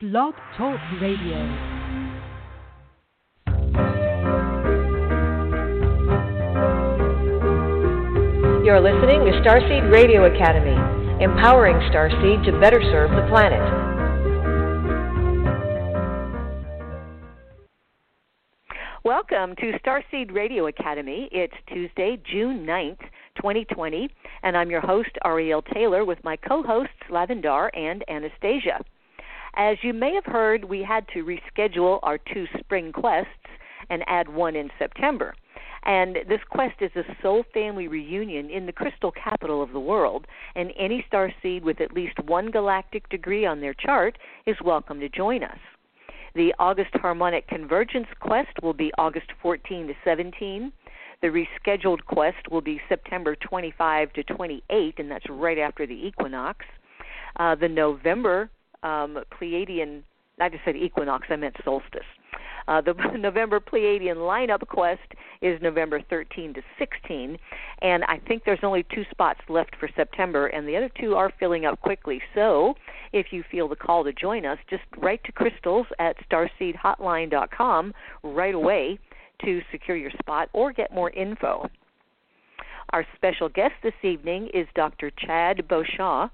Blog Talk Radio. You're listening to Starseed Radio Academy, empowering Starseed to better serve the planet. Welcome to Starseed Radio Academy. It's Tuesday, June 9th, 2020, and I'm your host, Ariel Taylor, with my co hosts, Lavendar and Anastasia. As you may have heard, we had to reschedule our two spring quests and add one in September. And this quest is a soul family reunion in the crystal capital of the world, and any star seed with at least one galactic degree on their chart is welcome to join us. The August Harmonic Convergence quest will be August 14 to 17. The rescheduled quest will be September 25 to 28, and that's right after the equinox. Uh, the November um, Pleiadian, I just said equinox, I meant solstice. Uh, the November Pleiadian lineup quest is November 13 to 16, and I think there's only two spots left for September, and the other two are filling up quickly. So, if you feel the call to join us, just write to Crystals at starseedhotline.com right away to secure your spot or get more info. Our special guest this evening is Dr. Chad Beauchamp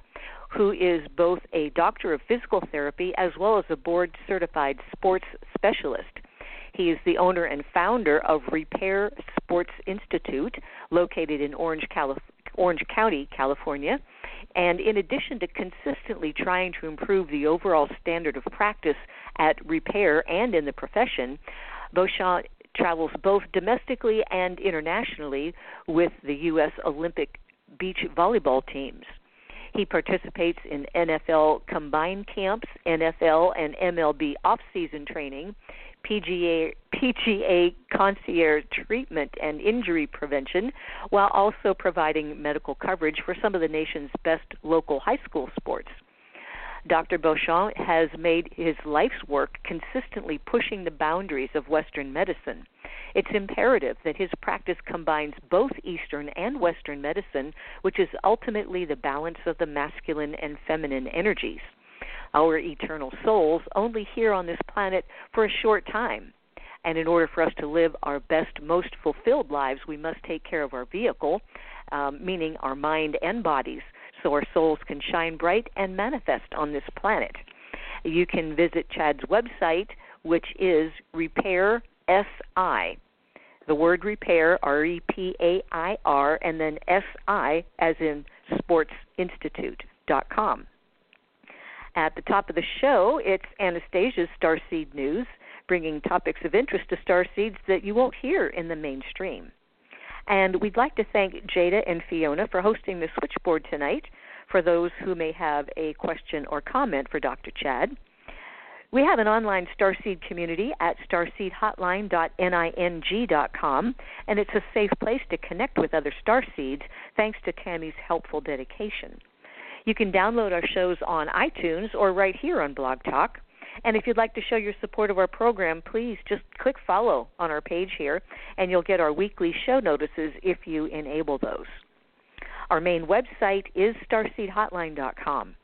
who is both a doctor of physical therapy as well as a board certified sports specialist. He is the owner and founder of Repair Sports Institute, located in Orange, Calif- Orange County, California. And in addition to consistently trying to improve the overall standard of practice at repair and in the profession, Beauchamp travels both domestically and internationally with the U.S. Olympic beach volleyball teams. He participates in NFL combined camps, NFL and MLB off-season training, PGA PGA concierge treatment and injury prevention, while also providing medical coverage for some of the nation's best local high school sports. Dr. Beauchamp has made his life's work consistently pushing the boundaries of Western medicine. It's imperative that his practice combines both Eastern and Western medicine, which is ultimately the balance of the masculine and feminine energies. Our eternal souls only here on this planet for a short time. And in order for us to live our best, most fulfilled lives, we must take care of our vehicle, um, meaning our mind and bodies, so our souls can shine bright and manifest on this planet. You can visit Chad's website, which is Repair SI. The word repair, R E P A I R, and then S I as in sportsinstitute.com. At the top of the show, it's Anastasia's Starseed News, bringing topics of interest to starseeds that you won't hear in the mainstream. And we'd like to thank Jada and Fiona for hosting the switchboard tonight for those who may have a question or comment for Dr. Chad. We have an online Starseed community at starseedhotline.ning.com, and it's a safe place to connect with other Starseeds thanks to Tammy's helpful dedication. You can download our shows on iTunes or right here on Blog Talk. And if you'd like to show your support of our program, please just click follow on our page here, and you'll get our weekly show notices if you enable those. Our main website is starseedhotline.com.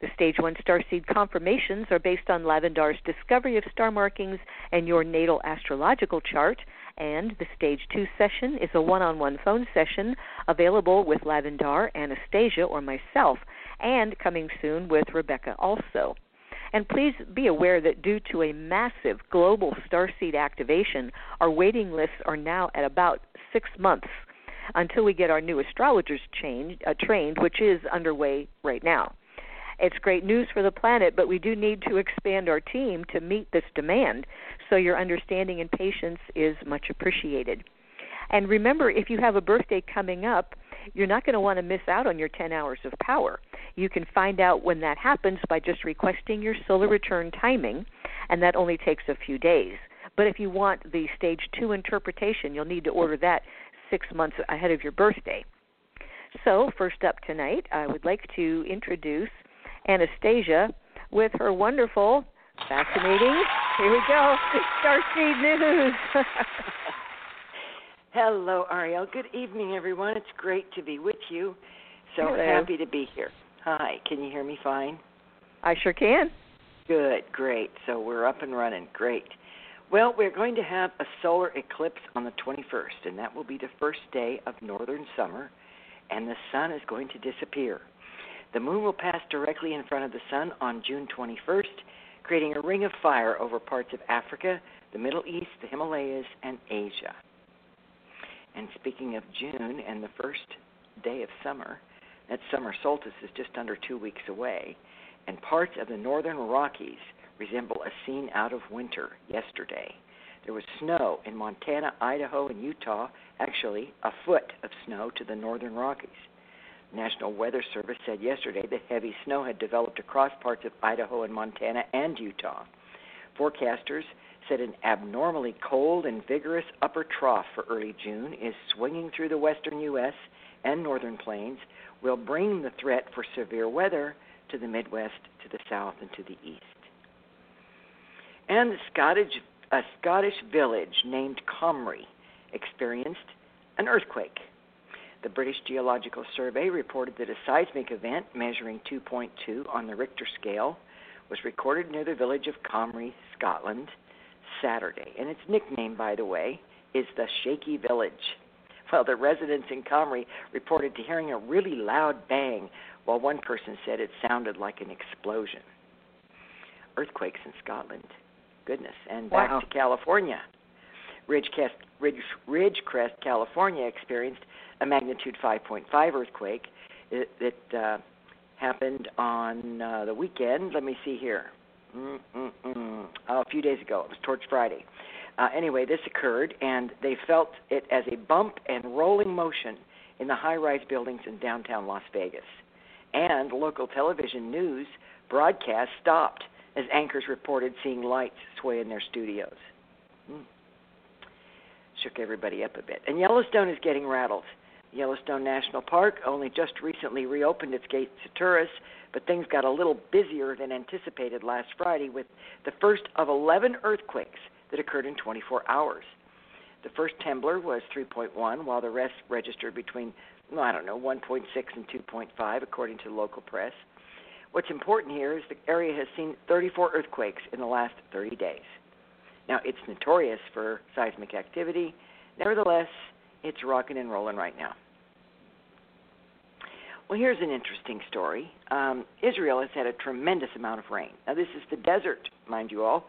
The Stage 1 Starseed confirmations are based on Lavendar's discovery of star markings and your natal astrological chart, and the Stage 2 session is a one on one phone session available with Lavendar, Anastasia, or myself, and coming soon with Rebecca also. And please be aware that due to a massive global starseed activation, our waiting lists are now at about six months until we get our new astrologers changed, uh, trained, which is underway right now. It's great news for the planet, but we do need to expand our team to meet this demand. So your understanding and patience is much appreciated. And remember, if you have a birthday coming up, you're not going to want to miss out on your 10 hours of power. You can find out when that happens by just requesting your solar return timing, and that only takes a few days. But if you want the stage 2 interpretation, you'll need to order that 6 months ahead of your birthday. So, first up tonight, I would like to introduce Anastasia with her wonderful, fascinating, here we go, Starseed News. Hello, Ariel. Good evening, everyone. It's great to be with you. So Hello. happy to be here. Hi, can you hear me fine? I sure can. Good, great. So we're up and running. Great. Well, we're going to have a solar eclipse on the 21st, and that will be the first day of northern summer, and the sun is going to disappear. The moon will pass directly in front of the sun on June 21st, creating a ring of fire over parts of Africa, the Middle East, the Himalayas, and Asia. And speaking of June and the first day of summer, that summer solstice is just under two weeks away, and parts of the northern Rockies resemble a scene out of winter yesterday. There was snow in Montana, Idaho, and Utah, actually, a foot of snow to the northern Rockies. National Weather Service said yesterday that heavy snow had developed across parts of Idaho and Montana and Utah. Forecasters said an abnormally cold and vigorous upper trough for early June is swinging through the western U.S. and northern plains, will bring the threat for severe weather to the Midwest, to the south, and to the east. And the Scottish, a Scottish village named Comrie experienced an earthquake. The British Geological Survey reported that a seismic event measuring 2.2 on the Richter scale was recorded near the village of Comrie, Scotland, Saturday. And its nickname, by the way, is the Shaky Village. Well, the residents in Comrie reported to hearing a really loud bang, while one person said it sounded like an explosion. Earthquakes in Scotland. Goodness. And back wow. to California. Ridgecrest, Ridge, Ridgecrest, California experienced a magnitude 5.5 earthquake that uh, happened on uh, the weekend. Let me see here. Mm-mm-mm. Oh, a few days ago. It was Torch Friday. Uh, anyway, this occurred, and they felt it as a bump and rolling motion in the high rise buildings in downtown Las Vegas. And local television news broadcast stopped as anchors reported seeing lights sway in their studios. Hmm. Shook everybody up a bit. And Yellowstone is getting rattled. Yellowstone National Park only just recently reopened its gates to tourists, but things got a little busier than anticipated last Friday with the first of 11 earthquakes that occurred in 24 hours. The first Temblor was 3.1, while the rest registered between, well, I don't know, 1.6 and 2.5, according to local press. What's important here is the area has seen 34 earthquakes in the last 30 days. Now, it's notorious for seismic activity. Nevertheless, it's rocking and rolling right now. Well, here's an interesting story. Um, Israel has had a tremendous amount of rain. Now, this is the desert, mind you all.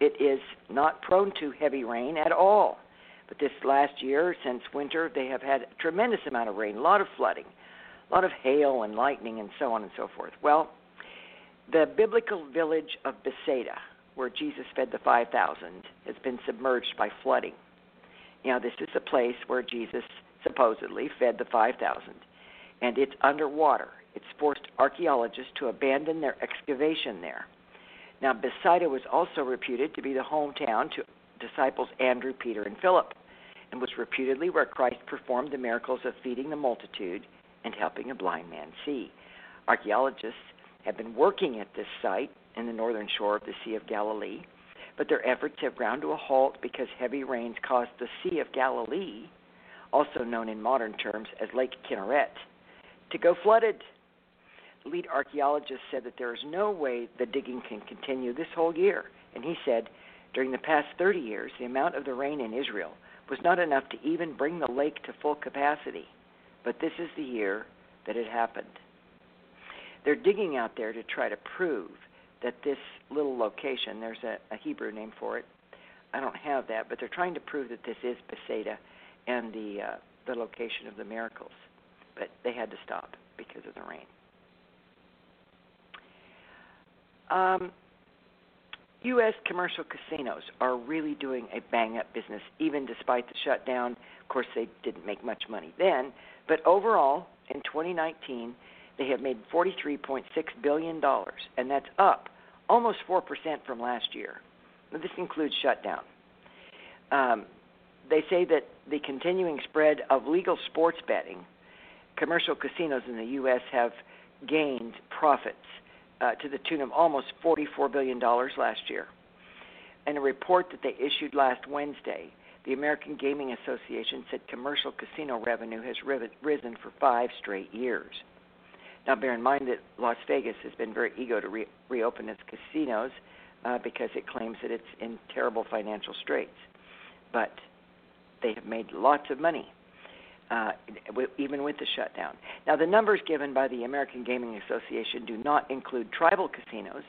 It is not prone to heavy rain at all. But this last year, since winter, they have had a tremendous amount of rain, a lot of flooding, a lot of hail and lightning, and so on and so forth. Well, the biblical village of Bethsaida, where Jesus fed the 5,000, has been submerged by flooding. You know, this is the place where Jesus supposedly fed the 5,000, and it's underwater. It's forced archaeologists to abandon their excavation there. Now, Bethsaida was also reputed to be the hometown to disciples Andrew, Peter, and Philip, and was reputedly where Christ performed the miracles of feeding the multitude and helping a blind man see. Archaeologists have been working at this site in the northern shore of the Sea of Galilee, but their efforts have ground to a halt because heavy rains caused the Sea of Galilee, also known in modern terms as Lake Kinneret, to go flooded lead archaeologist said that there is no way the digging can continue this whole year. And he said, during the past 30 years, the amount of the rain in Israel was not enough to even bring the lake to full capacity. But this is the year that it happened. They're digging out there to try to prove that this little location, there's a, a Hebrew name for it. I don't have that, but they're trying to prove that this is Bethsaida and the uh, the location of the miracles. But they had to stop because of the rain. Um, U.S. commercial casinos are really doing a bang up business, even despite the shutdown. Of course, they didn't make much money then, but overall, in 2019, they have made $43.6 billion, and that's up almost 4% from last year. Now, this includes shutdown. Um, they say that the continuing spread of legal sports betting, commercial casinos in the U.S. have gained profits uh, to the tune of almost $44 billion last year. In a report that they issued last Wednesday, the American Gaming Association said commercial casino revenue has risen for five straight years. Now, bear in mind that Las Vegas has been very eager to re- reopen its casinos uh, because it claims that it's in terrible financial straits. But they have made lots of money, uh, even with the shutdown. Now, the numbers given by the American Gaming Association do not include tribal casinos,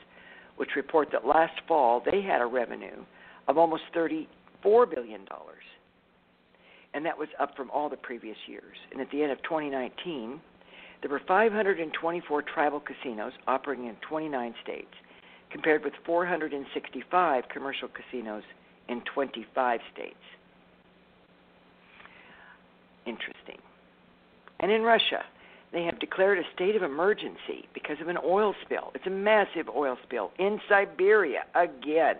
which report that last fall they had a revenue of almost $34 billion. And that was up from all the previous years. And at the end of 2019, there were 524 tribal casinos operating in 29 states, compared with 465 commercial casinos in 25 states. Interesting. And in Russia, they have declared a state of emergency because of an oil spill. It's a massive oil spill in Siberia again.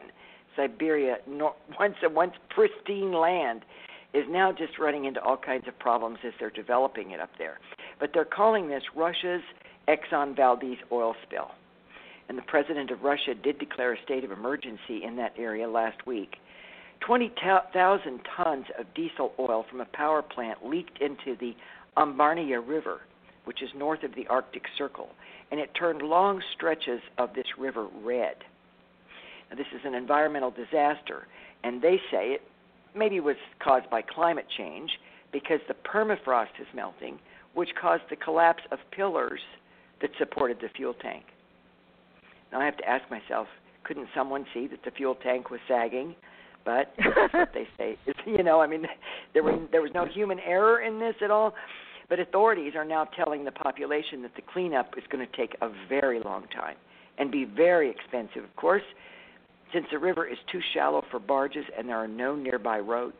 Siberia, once a once pristine land, is now just running into all kinds of problems as they're developing it up there. But they're calling this Russia's Exxon Valdez oil spill. And the president of Russia did declare a state of emergency in that area last week. 20,000 tons of diesel oil from a power plant leaked into the Ambarnaya River, which is north of the Arctic Circle, and it turned long stretches of this river red. Now, this is an environmental disaster, and they say it maybe was caused by climate change because the permafrost is melting, which caused the collapse of pillars that supported the fuel tank. Now I have to ask myself, couldn't someone see that the fuel tank was sagging? But that's what they say. Is, you know, I mean, there was there was no human error in this at all. But authorities are now telling the population that the cleanup is going to take a very long time and be very expensive. Of course, since the river is too shallow for barges and there are no nearby roads.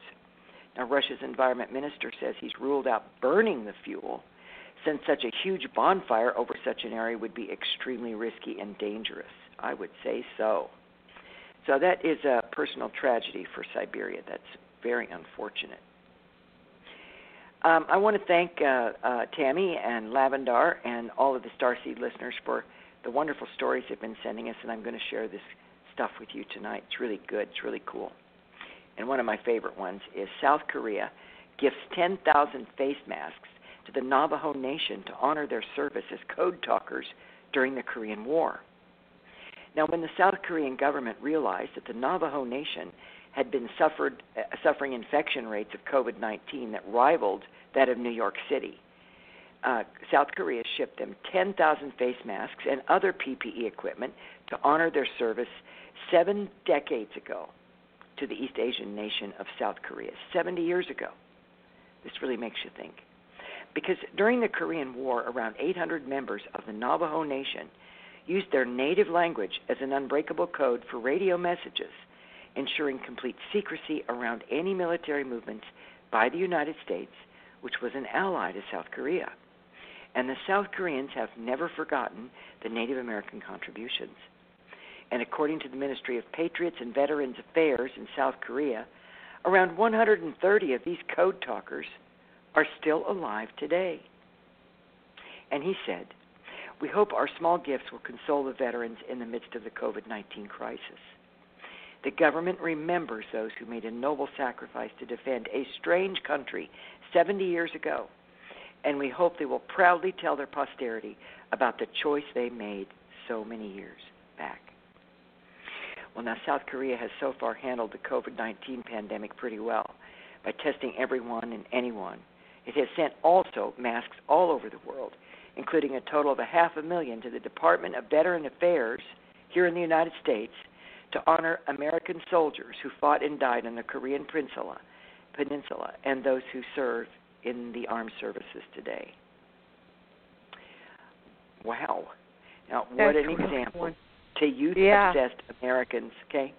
Now, Russia's environment minister says he's ruled out burning the fuel since such a huge bonfire over such an area would be extremely risky and dangerous. I would say so. So that is a personal tragedy for Siberia. That's very unfortunate. Um, I want to thank uh, uh, Tammy and Lavendar and all of the Starseed listeners for the wonderful stories they've been sending us, and I'm going to share this stuff with you tonight. It's really good. It's really cool. And one of my favorite ones is South Korea gifts 10,000 face masks to the Navajo Nation to honor their service as code talkers during the Korean War. Now, when the South Korean government realized that the Navajo Nation had been suffered, uh, suffering infection rates of COVID 19 that rivaled that of New York City, uh, South Korea shipped them 10,000 face masks and other PPE equipment to honor their service seven decades ago to the East Asian nation of South Korea. 70 years ago. This really makes you think. Because during the Korean War, around 800 members of the Navajo Nation used their native language as an unbreakable code for radio messages, ensuring complete secrecy around any military movements by the United States, which was an ally to South Korea. And the South Koreans have never forgotten the Native American contributions. And according to the Ministry of Patriots and Veterans Affairs in South Korea, around 130 of these code talkers are still alive today. And he said, We hope our small gifts will console the veterans in the midst of the COVID 19 crisis. The government remembers those who made a noble sacrifice to defend a strange country 70 years ago, and we hope they will proudly tell their posterity about the choice they made so many years back. Well, now South Korea has so far handled the COVID 19 pandemic pretty well by testing everyone and anyone. It has sent also masks all over the world, including a total of a half a million to the Department of Veteran Affairs here in the United States to honor American soldiers who fought and died on the Korean Peninsula, Peninsula and those who serve in the armed services today. Wow. Now, what That's an example to youth yeah. obsessed Americans, okay?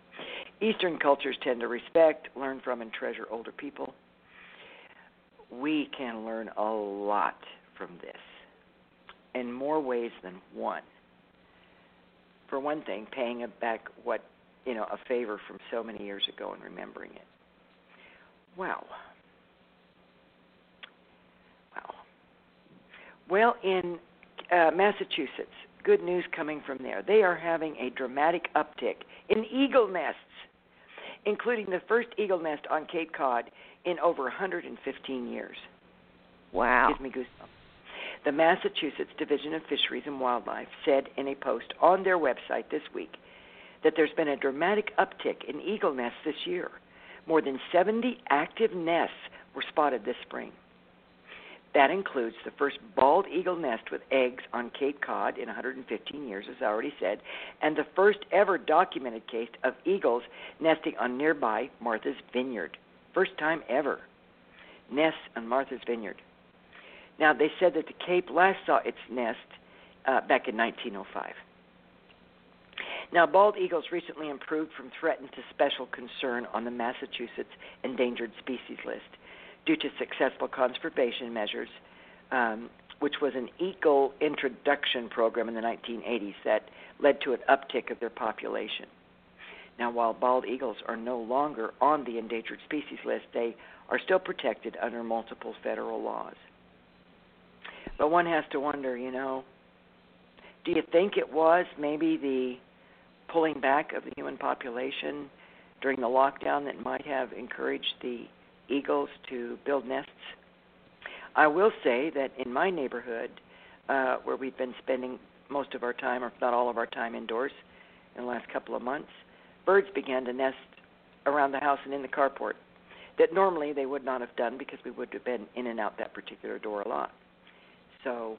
Eastern cultures tend to respect, learn from, and treasure older people. We can learn a lot from this in more ways than one. For one thing, paying back what, you know, a favor from so many years ago and remembering it. Wow. Wow. Well, in uh, Massachusetts, good news coming from there. They are having a dramatic uptick in eagle nests, including the first eagle nest on Cape Cod in over 115 years. Wow. Gives me goosebumps. The Massachusetts Division of Fisheries and Wildlife said in a post on their website this week that there's been a dramatic uptick in eagle nests this year. More than 70 active nests were spotted this spring. That includes the first bald eagle nest with eggs on Cape Cod in 115 years, as I already said, and the first ever documented case of eagles nesting on nearby Martha's Vineyard. First time ever. Nests on Martha's Vineyard. Now, they said that the Cape last saw its nest uh, back in 1905. Now, bald eagles recently improved from threatened to special concern on the Massachusetts endangered species list due to successful conservation measures, um, which was an eagle introduction program in the 1980s that led to an uptick of their population. Now, while bald eagles are no longer on the endangered species list, they are still protected under multiple federal laws. But one has to wonder, you know, do you think it was maybe the pulling back of the human population during the lockdown that might have encouraged the eagles to build nests. I will say that in my neighborhood, uh, where we've been spending most of our time, or if not all of our time indoors in the last couple of months, birds began to nest around the house and in the carport that normally they would not have done because we would have been in and out that particular door a lot. So,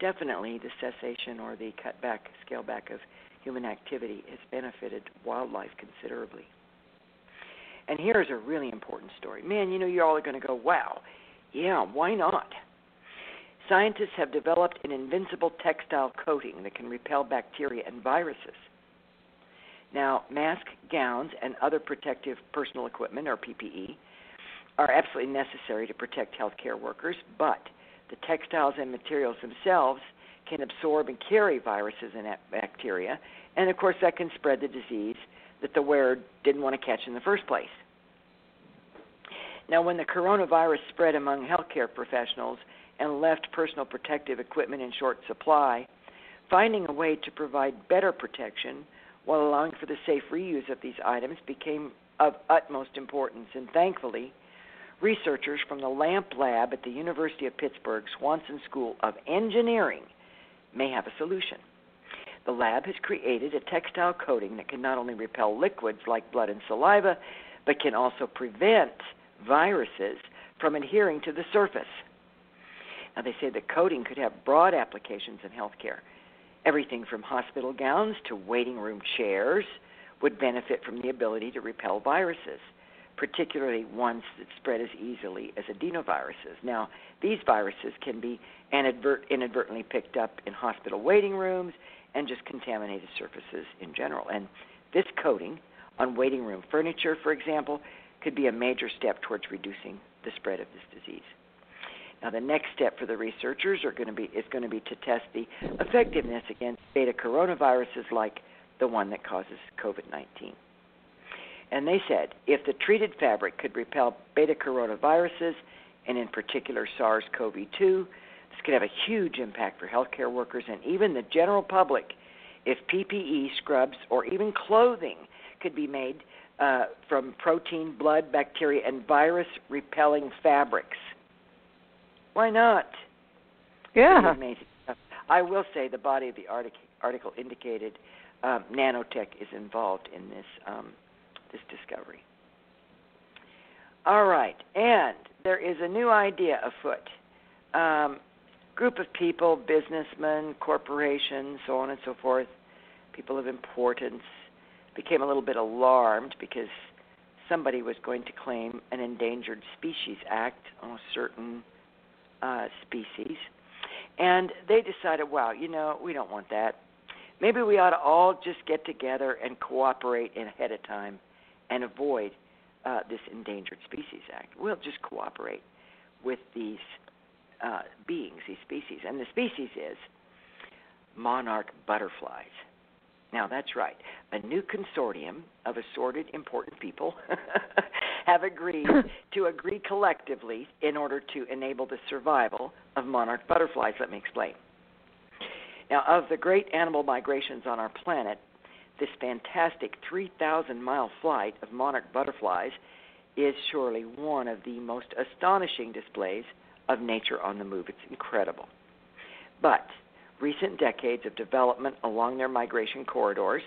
definitely the cessation or the cutback, scale back of human activity has benefited wildlife considerably. And here's a really important story. Man, you know, you all are going to go, wow, yeah, why not? Scientists have developed an invincible textile coating that can repel bacteria and viruses. Now, masks, gowns, and other protective personal equipment, or PPE, are absolutely necessary to protect healthcare workers, but the textiles and materials themselves can absorb and carry viruses and bacteria, and of course, that can spread the disease that the wearer didn't want to catch in the first place. Now, when the coronavirus spread among healthcare professionals and left personal protective equipment in short supply, finding a way to provide better protection while allowing for the safe reuse of these items became of utmost importance. And thankfully, researchers from the LAMP Lab at the University of Pittsburgh Swanson School of Engineering may have a solution. The lab has created a textile coating that can not only repel liquids like blood and saliva, but can also prevent viruses from adhering to the surface. Now, they say the coating could have broad applications in healthcare. Everything from hospital gowns to waiting room chairs would benefit from the ability to repel viruses, particularly ones that spread as easily as adenoviruses. Now, these viruses can be inadvertently picked up in hospital waiting rooms and just contaminated surfaces in general. And this coating on waiting room furniture, for example, could be a major step towards reducing the spread of this disease. Now, the next step for the researchers are going to be is going to be to test the effectiveness against beta coronaviruses like the one that causes COVID-19. And they said if the treated fabric could repel beta coronaviruses, and in particular SARS-CoV-2, this could have a huge impact for healthcare workers and even the general public if PPE, scrubs, or even clothing could be made uh, from protein, blood, bacteria, and virus repelling fabrics. Why not? Yeah. Amazing stuff. I will say the body of the article indicated um, nanotech is involved in this um, this discovery. All right, and there is a new idea afoot. Um, group of people, businessmen, corporations, so on and so forth, people of importance, became a little bit alarmed because somebody was going to claim an Endangered Species Act on a certain uh, species. And they decided, wow, you know, we don't want that. Maybe we ought to all just get together and cooperate ahead of time and avoid uh, this Endangered Species Act. We'll just cooperate with these uh, beings, these species. And the species is monarch butterflies. Now, that's right. A new consortium of assorted important people have agreed to agree collectively in order to enable the survival of monarch butterflies. Let me explain. Now, of the great animal migrations on our planet, this fantastic 3,000 mile flight of monarch butterflies is surely one of the most astonishing displays of nature on the move. It's incredible. But recent decades of development along their migration corridors,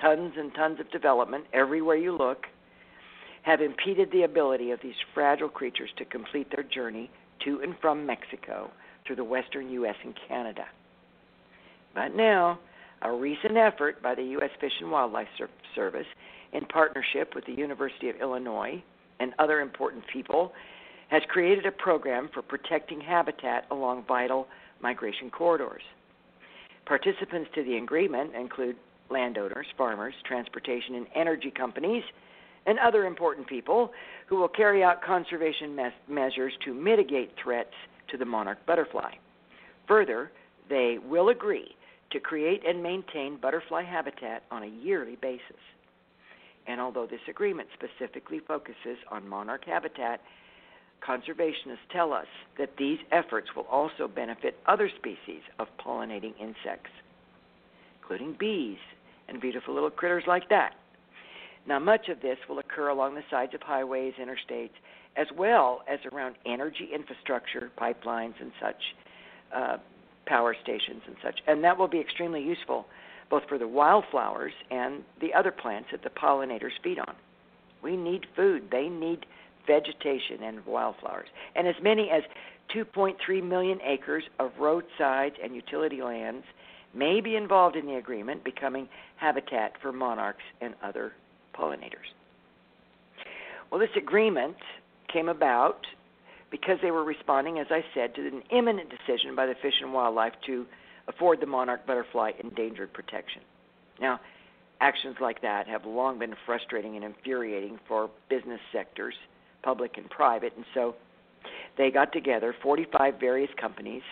tons and tons of development everywhere you look, have impeded the ability of these fragile creatures to complete their journey to and from Mexico through the western U.S. and Canada. But now, a recent effort by the U.S. Fish and Wildlife Service, in partnership with the University of Illinois and other important people, has created a program for protecting habitat along vital migration corridors. Participants to the agreement include landowners, farmers, transportation and energy companies, and other important people who will carry out conservation me- measures to mitigate threats to the monarch butterfly. Further, they will agree to create and maintain butterfly habitat on a yearly basis. And although this agreement specifically focuses on monarch habitat, conservationists tell us that these efforts will also benefit other species of pollinating insects, including bees and beautiful little critters like that. Now, much of this will occur along the sides of highways, interstates, as well as around energy infrastructure, pipelines, and such, uh, power stations and such. And that will be extremely useful both for the wildflowers and the other plants that the pollinators feed on. We need food. They need vegetation and wildflowers. And as many as 2.3 million acres of roadsides and utility lands may be involved in the agreement, becoming habitat for monarchs and other pollinators. Well, this agreement came about because they were responding, as I said, to an imminent decision by the Fish and Wildlife to afford the monarch butterfly endangered protection. Now, actions like that have long been frustrating and infuriating for business sectors, public and private, and so they got together 45 various companies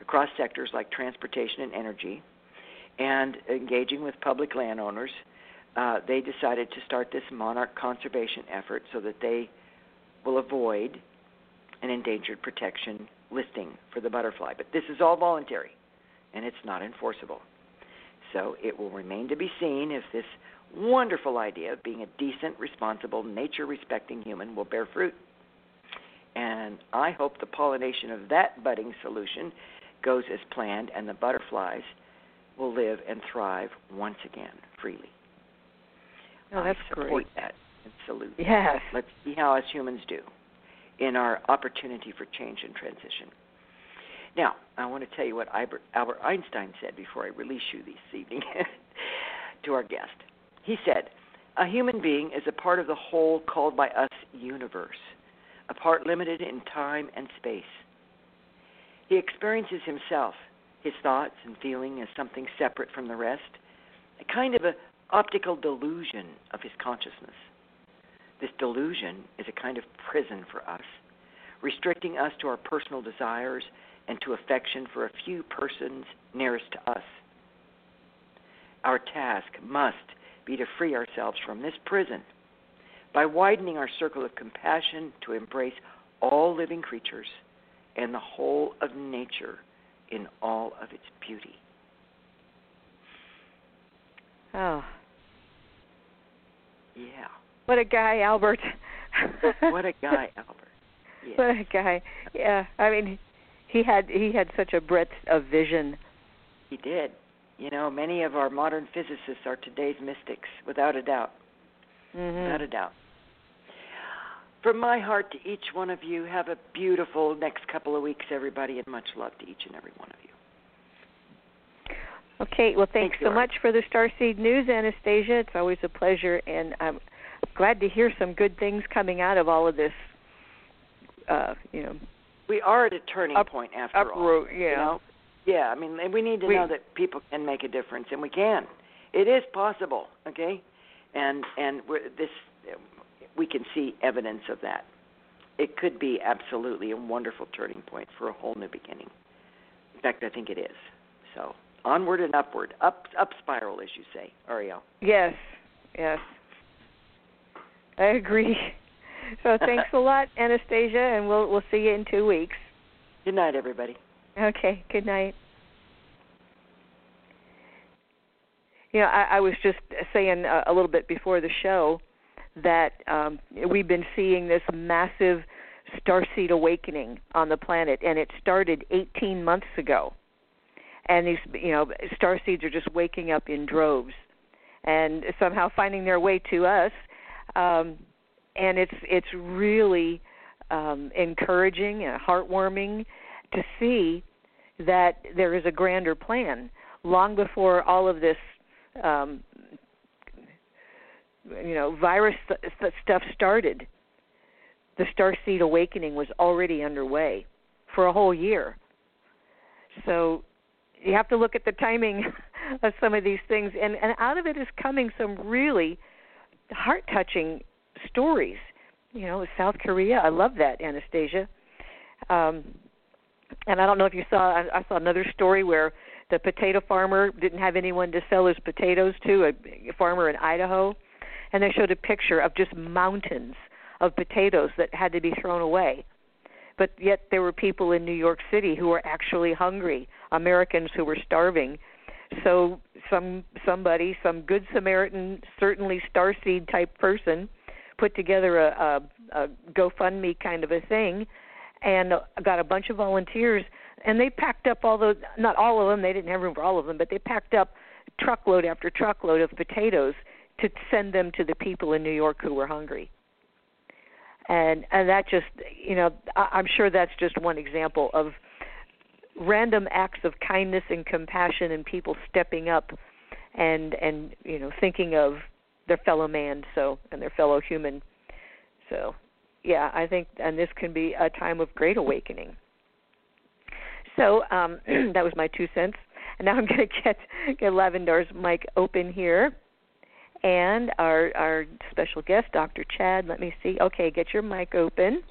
across sectors like transportation and energy and engaging with public landowners uh, they decided to start this monarch conservation effort so that they will avoid an endangered protection listing for the butterfly. But this is all voluntary and it's not enforceable. So it will remain to be seen if this wonderful idea of being a decent, responsible, nature respecting human will bear fruit. And I hope the pollination of that budding solution goes as planned and the butterflies will live and thrive once again freely. Oh, that's I support great. that and salute. Yes. Let's see how us humans do in our opportunity for change and transition. Now, I want to tell you what Albert, Albert Einstein said before I release you this evening to our guest. He said, A human being is a part of the whole called by us universe, a part limited in time and space. He experiences himself, his thoughts and feeling as something separate from the rest, a kind of a optical delusion of his consciousness. This delusion is a kind of prison for us, restricting us to our personal desires and to affection for a few persons nearest to us. Our task must be to free ourselves from this prison by widening our circle of compassion to embrace all living creatures and the whole of nature in all of its beauty. Oh, Yeah. what a guy, Albert. What a guy, Albert. Yeah. What a guy. Yeah, I mean, he had he had such a breadth of vision. He did. You know, many of our modern physicists are today's mystics, without a doubt. Mm-hmm. Without a doubt. From my heart to each one of you, have a beautiful next couple of weeks, everybody, and much love to each and every one of you. Okay, well, thanks Thank so much for the Starseed News, Anastasia. It's always a pleasure, and I'm glad to hear some good things coming out of all of this. Uh, you know, We are at a turning Up- point after all. Yeah. You know? Yeah, I mean, we need to We- know that people can make a difference, and we can. It is possible, okay? And and we're, this, we can see evidence of that. It could be absolutely a wonderful turning point for a whole new beginning. In fact, I think it is. So onward and upward, up up spiral, as you say, Ariel. Yes, yes. I agree. So thanks a lot, Anastasia, and we'll we'll see you in two weeks. Good night, everybody. Okay. Good night. You know, I, I was just saying a, a little bit before the show that um, we've been seeing this massive starseed awakening on the planet, and it started 18 months ago. and these you know star seeds are just waking up in droves, and somehow finding their way to us, um, and it's it's really um, encouraging and heartwarming to see that there is a grander plan. Long before all of this um, you know virus st- stuff started the star seed awakening was already underway for a whole year. So you have to look at the timing of some of these things and and out of it is coming some really heart touching stories. You know south korea i love that anastasia. Um and i don't know if you saw i, I saw another story where the potato farmer didn't have anyone to sell his potatoes to a farmer in idaho and they showed a picture of just mountains of potatoes that had to be thrown away. But yet there were people in New York City who were actually hungry, Americans who were starving. So some somebody, some good Samaritan, certainly starseed type person, put together a, a, a GoFundMe kind of a thing, and got a bunch of volunteers, and they packed up all the not all of them, they didn't have room for all of them, but they packed up truckload after truckload of potatoes to send them to the people in New York who were hungry. And and that just you know I'm sure that's just one example of random acts of kindness and compassion and people stepping up and and you know thinking of their fellow man so and their fellow human. So yeah, I think and this can be a time of great awakening. So um, that was my two cents. And now I'm going to get get Lavendar's mic open here and our our special guest, Dr. Chad. Let me see. Okay, get your mic open.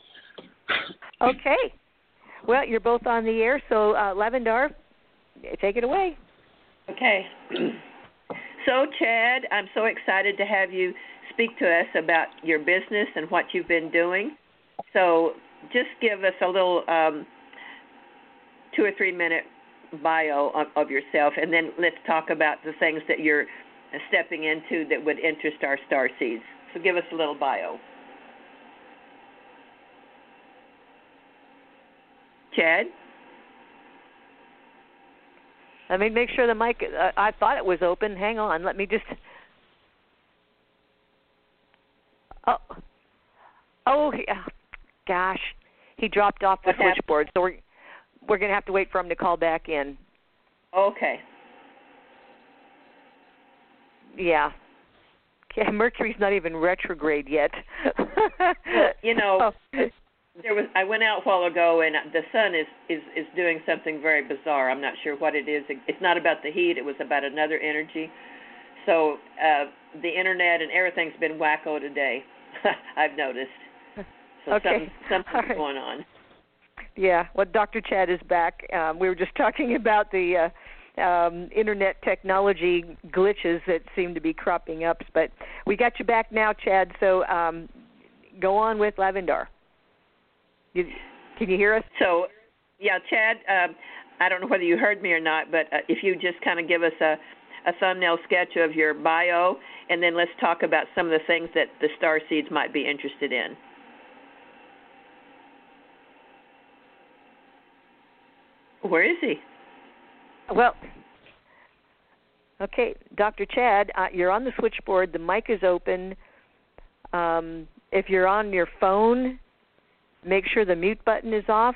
Okay. Well, you're both on the air, so uh, Lavendar, take it away. Okay. So, Chad, I'm so excited to have you speak to us about your business and what you've been doing. So, just give us a little um, two or three minute bio of, of yourself, and then let's talk about the things that you're stepping into that would interest our star seeds. So give us a little bio. Chad? Let me make sure the mic. Uh, I thought it was open. Hang on. Let me just. Oh. Oh, yeah. gosh, he dropped off the what switchboard. So we're we're gonna have to wait for him to call back in. Okay. Yeah. Yeah, Mercury's not even retrograde yet. you know, Oh. There was I went out a while ago and the sun is is is doing something very bizarre. I'm not sure what it is. It's not about the heat. It was about another energy. So uh the internet and everything's been wacko today. I've noticed. So Okay. something, something's right. going on. Yeah, well, Dr. Chad is back. Um, we were just talking about the uh, um, internet technology glitches that seem to be cropping up, but we got you back now, Chad. So um, go on with Lavendar. You, can you hear us? So, yeah, Chad, um, I don't know whether you heard me or not, but uh, if you just kind of give us a, a thumbnail sketch of your bio, and then let's talk about some of the things that the star seeds might be interested in. Where is he? Well, okay, Dr. Chad, uh, you're on the switchboard. The mic is open. Um, if you're on your phone, make sure the mute button is off.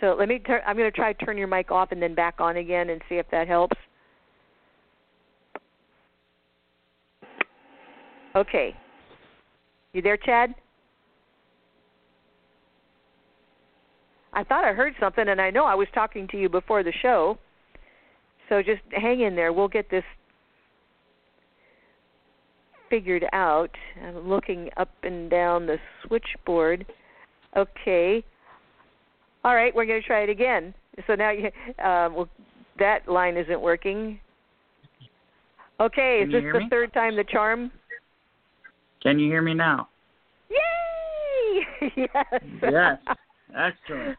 So let me. I'm going to try to turn your mic off and then back on again and see if that helps. Okay. You there, Chad? I thought I heard something, and I know I was talking to you before the show. So just hang in there. We'll get this figured out. I'm looking up and down the switchboard. Okay. All right, we're going to try it again. So now you, uh, well, that line isn't working. Okay, Can is this the me? third time the charm? Can you hear me now? Yay! yes. Yes. Excellent.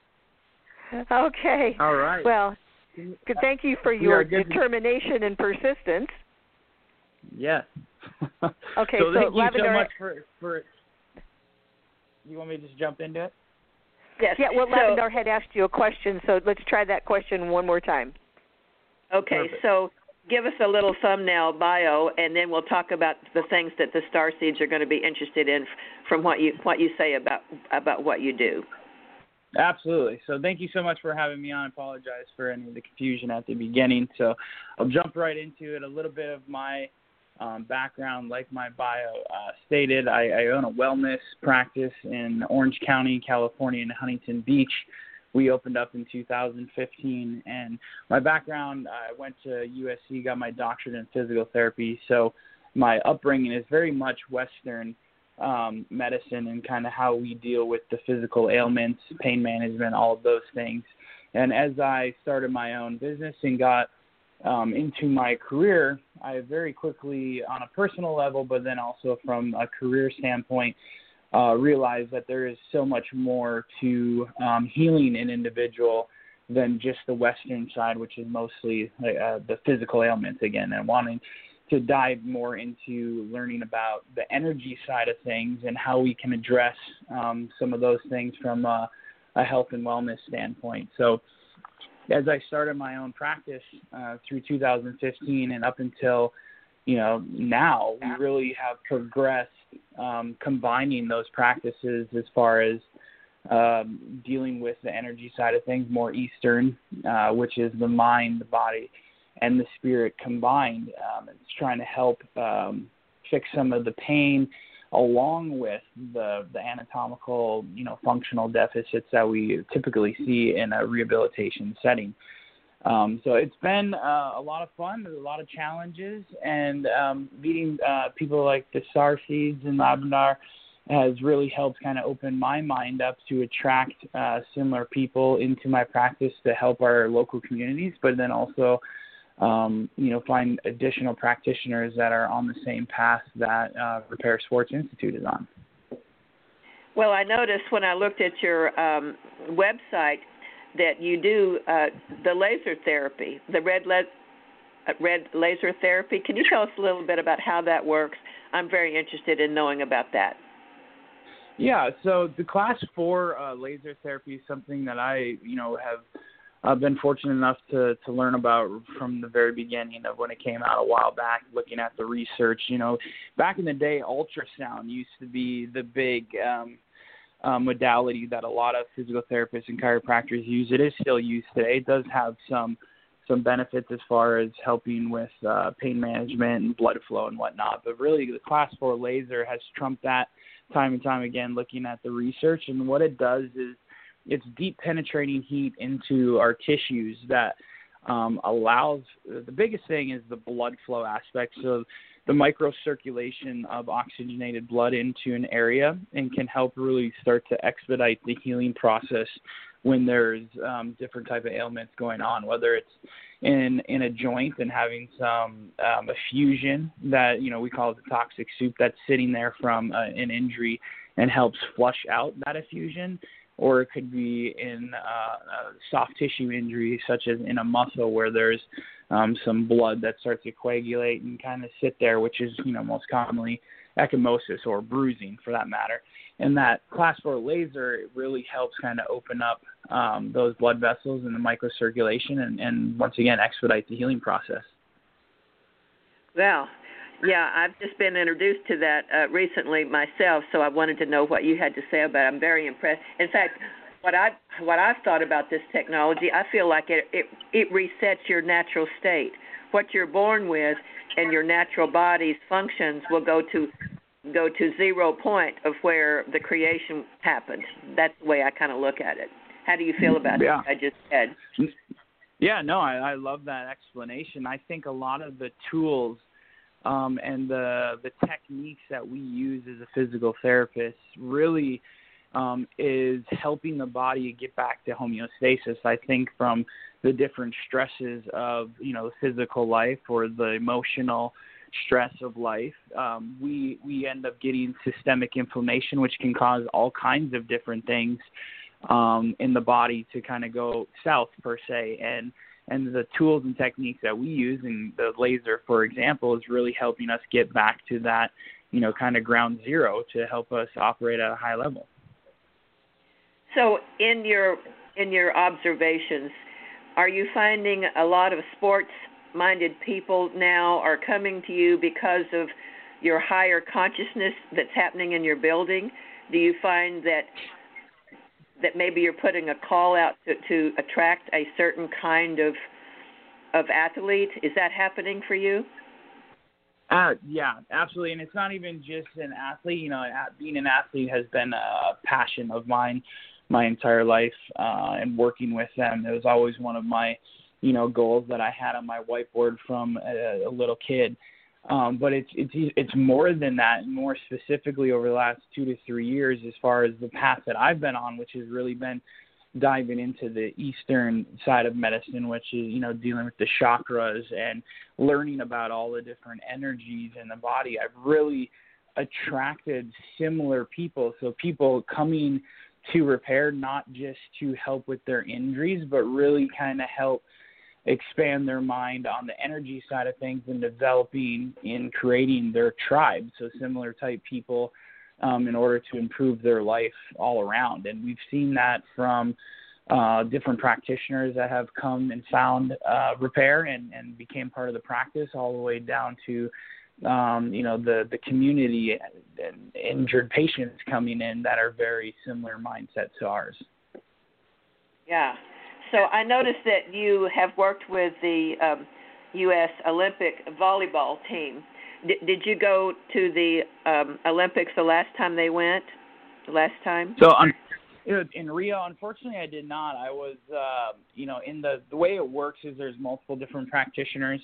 okay. All right. Well, thank you for your are good to- determination and persistence. Yes. Okay, so so thank you so much for for. You want me to just jump into it? Yes. Yeah, well, so, Lavendar had asked you a question, so let's try that question one more time. Okay, Perfect. so give us a little thumbnail bio, and then we'll talk about the things that the star seeds are going to be interested in from what you what you say about about what you do. Absolutely. So thank you so much for having me on. I apologize for any of the confusion at the beginning. So I'll jump right into it. A little bit of my um, background, like my bio uh, stated, I, I own a wellness practice in Orange County, California, in Huntington Beach. We opened up in 2015, and my background, I went to USC, got my doctorate in physical therapy. So my upbringing is very much Western um, medicine and kind of how we deal with the physical ailments, pain management, all of those things. And as I started my own business and got um, into my career, I very quickly, on a personal level, but then also from a career standpoint, uh, realized that there is so much more to um, healing an individual than just the Western side, which is mostly uh, the physical ailments again, and wanting to dive more into learning about the energy side of things and how we can address um, some of those things from a, a health and wellness standpoint. So, as I started my own practice uh, through 2015 and up until you know now, we really have progressed um, combining those practices as far as um, dealing with the energy side of things, more Eastern, uh, which is the mind, the body, and the spirit combined. Um, it's trying to help um, fix some of the pain along with the the anatomical, you know, functional deficits that we typically see in a rehabilitation setting. Um, so it's been uh, a lot of fun. There's a lot of challenges, and um, meeting uh, people like the Star Seeds and Lavendar has really helped kind of open my mind up to attract uh, similar people into my practice to help our local communities, but then also um, you know, find additional practitioners that are on the same path that uh, Repair Sports Institute is on. Well, I noticed when I looked at your um, website that you do uh, the laser therapy, the red le- uh, red laser therapy. Can you tell us a little bit about how that works? I'm very interested in knowing about that. Yeah, so the class four uh, laser therapy is something that I, you know, have I've been fortunate enough to to learn about from the very beginning of when it came out a while back, looking at the research. You know, back in the day, ultrasound used to be the big um, uh, modality that a lot of physical therapists and chiropractors use. It is still used today. It does have some some benefits as far as helping with uh, pain management and blood flow and whatnot. But really, the class four laser has trumped that time and time again. Looking at the research and what it does is it's deep penetrating heat into our tissues that um, allows the biggest thing is the blood flow aspect. So the microcirculation of oxygenated blood into an area and can help really start to expedite the healing process when there's um, different type of ailments going on, whether it's in in a joint and having some um, effusion that you know we call it the toxic soup that's sitting there from uh, an injury and helps flush out that effusion or it could be in uh, a soft tissue injury, such as in a muscle where there's um, some blood that starts to coagulate and kind of sit there, which is you know most commonly ecchymosis or bruising for that matter. And that class four laser really helps kind of open up um, those blood vessels and the microcirculation, and, and once again expedite the healing process. Well, yeah, I've just been introduced to that uh, recently myself, so I wanted to know what you had to say about it. I'm very impressed. In fact, what I what I've thought about this technology, I feel like it it it resets your natural state. What you're born with and your natural body's functions will go to go to zero point of where the creation happened. That's the way I kind of look at it. How do you feel about yeah. I just said? Yeah, no, I, I love that explanation. I think a lot of the tools um, and the the techniques that we use as a physical therapist really um, is helping the body get back to homeostasis. I think from the different stresses of you know physical life or the emotional stress of life, um, we we end up getting systemic inflammation, which can cause all kinds of different things um, in the body to kind of go south per se and and the tools and techniques that we use and the laser for example is really helping us get back to that you know kind of ground zero to help us operate at a high level So, in your in your observations, are you finding a lot of sports-minded people now are coming to you because of your higher consciousness that's happening in your building? Do you find that that maybe you're putting a call out to, to attract a certain kind of of athlete? Is that happening for you? Uh, yeah, absolutely. And it's not even just an athlete. You know, being an athlete has been a passion of mine my entire life, uh, and working with them. It was always one of my, you know, goals that I had on my whiteboard from a, a little kid. Um, but it's it's it's more than that. More specifically, over the last two to three years, as far as the path that I've been on, which has really been diving into the eastern side of medicine which is you know dealing with the chakras and learning about all the different energies in the body i've really attracted similar people so people coming to repair not just to help with their injuries but really kind of help expand their mind on the energy side of things and developing in creating their tribe so similar type people um, in order to improve their life all around. And we've seen that from uh, different practitioners that have come and found uh, repair and, and became part of the practice, all the way down to um, you know the the community and injured patients coming in that are very similar mindset to ours. Yeah. So I noticed that you have worked with the um, U.S. Olympic volleyball team. Did, did you go to the um, Olympics the last time they went? The last time? So um, in Rio, unfortunately, I did not. I was, uh, you know, in the the way it works is there's multiple different practitioners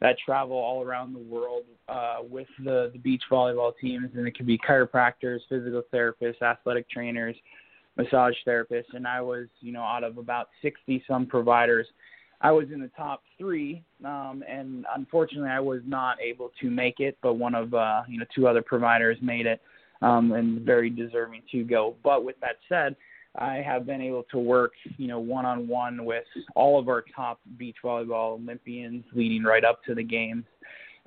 that travel all around the world uh, with the the beach volleyball teams, and it could be chiropractors, physical therapists, athletic trainers, massage therapists, and I was, you know, out of about 60 some providers I was in the top three, um, and unfortunately, I was not able to make it. But one of uh, you know two other providers made it, um, and very deserving to go. But with that said, I have been able to work you know one on one with all of our top beach volleyball Olympians, leading right up to the games.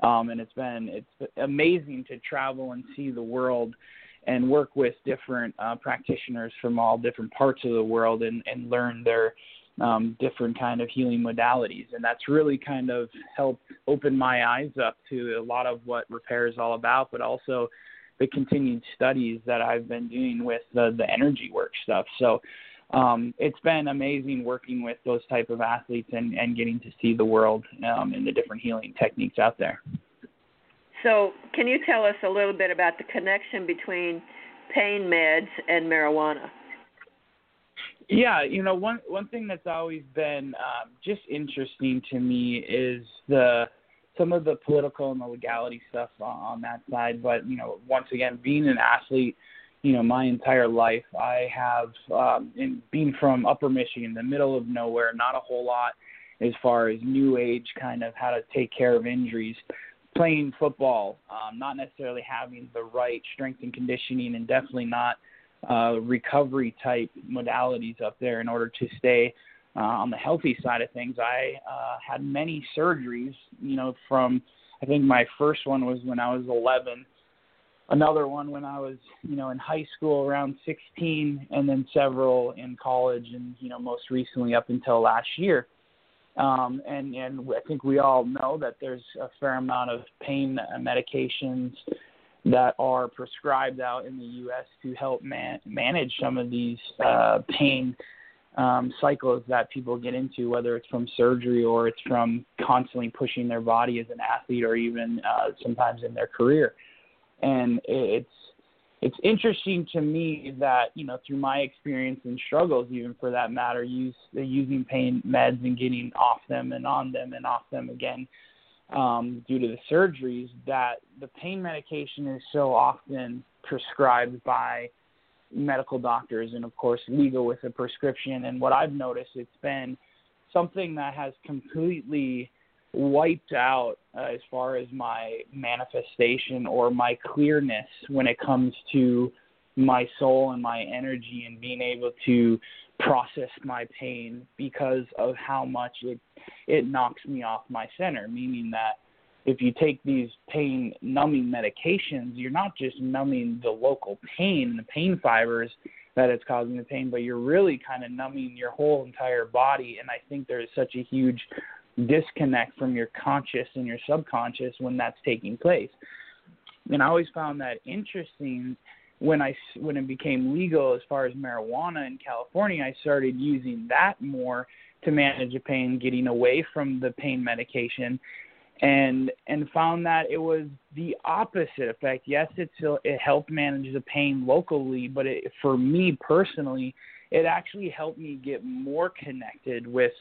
Um, and it's been it's amazing to travel and see the world and work with different uh, practitioners from all different parts of the world and, and learn their um, different kind of healing modalities, and that's really kind of helped open my eyes up to a lot of what repair is all about, but also the continued studies that I've been doing with the, the energy work stuff. So um, it's been amazing working with those type of athletes and, and getting to see the world um, and the different healing techniques out there. So, can you tell us a little bit about the connection between pain meds and marijuana? Yeah, you know, one one thing that's always been um, just interesting to me is the some of the political and the legality stuff on, on that side. But you know, once again, being an athlete, you know, my entire life, I have um, in being from Upper Michigan, the middle of nowhere, not a whole lot as far as new age kind of how to take care of injuries. Playing football, um, not necessarily having the right strength and conditioning, and definitely not uh, recovery type modalities up there in order to stay uh, on the healthy side of things. I uh, had many surgeries, you know, from I think my first one was when I was 11, another one when I was, you know, in high school around 16, and then several in college, and you know, most recently up until last year. Um, and and I think we all know that there's a fair amount of pain medications that are prescribed out in the U.S. to help man- manage some of these uh, pain um, cycles that people get into, whether it's from surgery or it's from constantly pushing their body as an athlete or even uh, sometimes in their career. And it's it's interesting to me that you know through my experience and struggles, even for that matter, use using pain meds and getting off them and on them and off them again um, due to the surgeries that the pain medication is so often prescribed by medical doctors and of course legal with a prescription. And what I've noticed it's been something that has completely wiped out uh, as far as my manifestation or my clearness when it comes to my soul and my energy and being able to process my pain because of how much it it knocks me off my center meaning that if you take these pain numbing medications you're not just numbing the local pain and the pain fibers that it's causing the pain, but you're really kind of numbing your whole entire body. And I think there's such a huge disconnect from your conscious and your subconscious when that's taking place. And I always found that interesting when I when it became legal as far as marijuana in California. I started using that more to manage the pain, getting away from the pain medication, and and found that it was the opposite effect. Yes, it still it helped manage the pain locally, but it, for me personally, it actually helped me get more connected with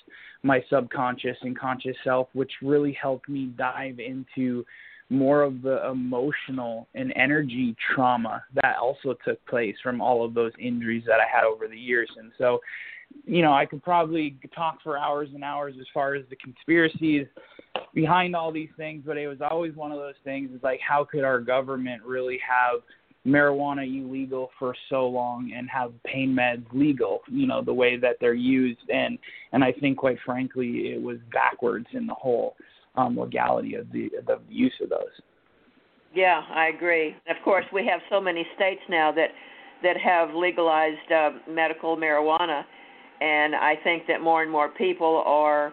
my subconscious and conscious self, which really helped me dive into more of the emotional and energy trauma that also took place from all of those injuries that I had over the years. And so, you know, I could probably talk for hours and hours as far as the conspiracies behind all these things, but it was always one of those things is like how could our government really have marijuana illegal for so long and have pain meds legal, you know, the way that they're used and and I think quite frankly it was backwards in the whole um legality of the the use of those. Yeah, I agree. Of course, we have so many states now that that have legalized uh, medical marijuana and I think that more and more people are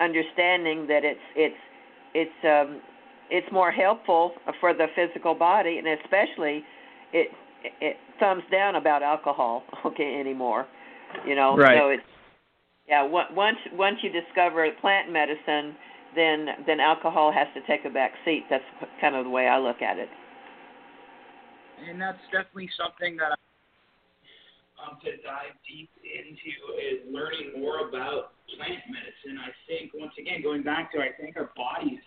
understanding that it's it's it's um it's more helpful for the physical body and especially it it thumbs down about alcohol okay anymore you know right. so it's yeah once once you discover plant medicine then then alcohol has to take a back seat that's kind of the way i look at it and that's definitely something that I um, to dive deep into is learning more about plant medicine. I think once again, going back to, I think our bodies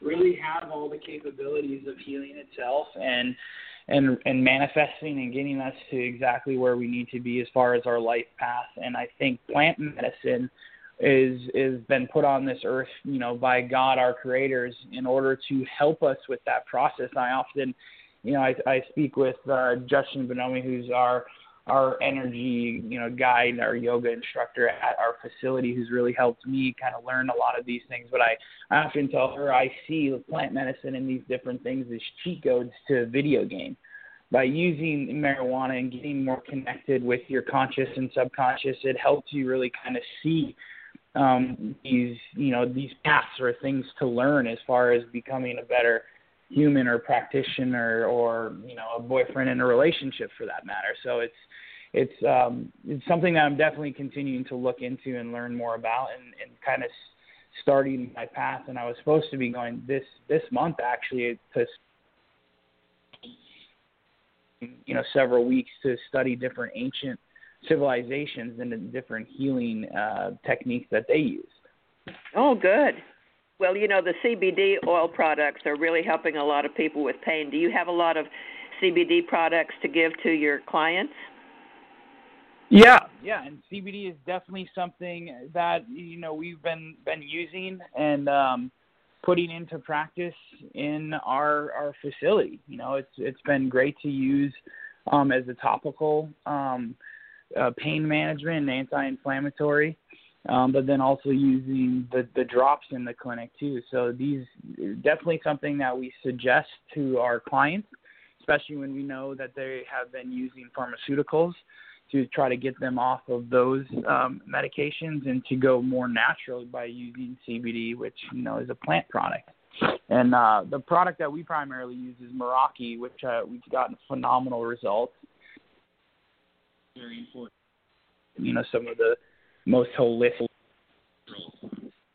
really have all the capabilities of healing itself and and and manifesting and getting us to exactly where we need to be as far as our life path. And I think plant medicine is is been put on this earth, you know, by God, our creators, in order to help us with that process. I often, you know, I, I speak with uh, Justin Bonomi, who's our our energy, you know, guide, our yoga instructor at our facility who's really helped me kind of learn a lot of these things. But I, I often tell her I see plant medicine and these different things as cheat codes to a video game. By using marijuana and getting more connected with your conscious and subconscious, it helps you really kind of see um, these, you know, these paths or things to learn as far as becoming a better human or practitioner or you know a boyfriend in a relationship for that matter so it's it's um it's something that I'm definitely continuing to look into and learn more about and and kind of starting my path and I was supposed to be going this this month actually to you know several weeks to study different ancient civilizations and the different healing uh techniques that they use. Oh good. Well, you know, the CBD oil products are really helping a lot of people with pain. Do you have a lot of CBD products to give to your clients? Yeah, yeah, and CBD is definitely something that you know we've been been using and um, putting into practice in our our facility. You know, it's it's been great to use um, as a topical um, uh, pain management and anti-inflammatory um, but then also using the, the drops in the clinic too. So these definitely something that we suggest to our clients, especially when we know that they have been using pharmaceuticals to try to get them off of those um, medications and to go more naturally by using CBD, which you know is a plant product. And uh, the product that we primarily use is Meraki, which uh, we've gotten phenomenal results. Very important. You know, some of the most holistic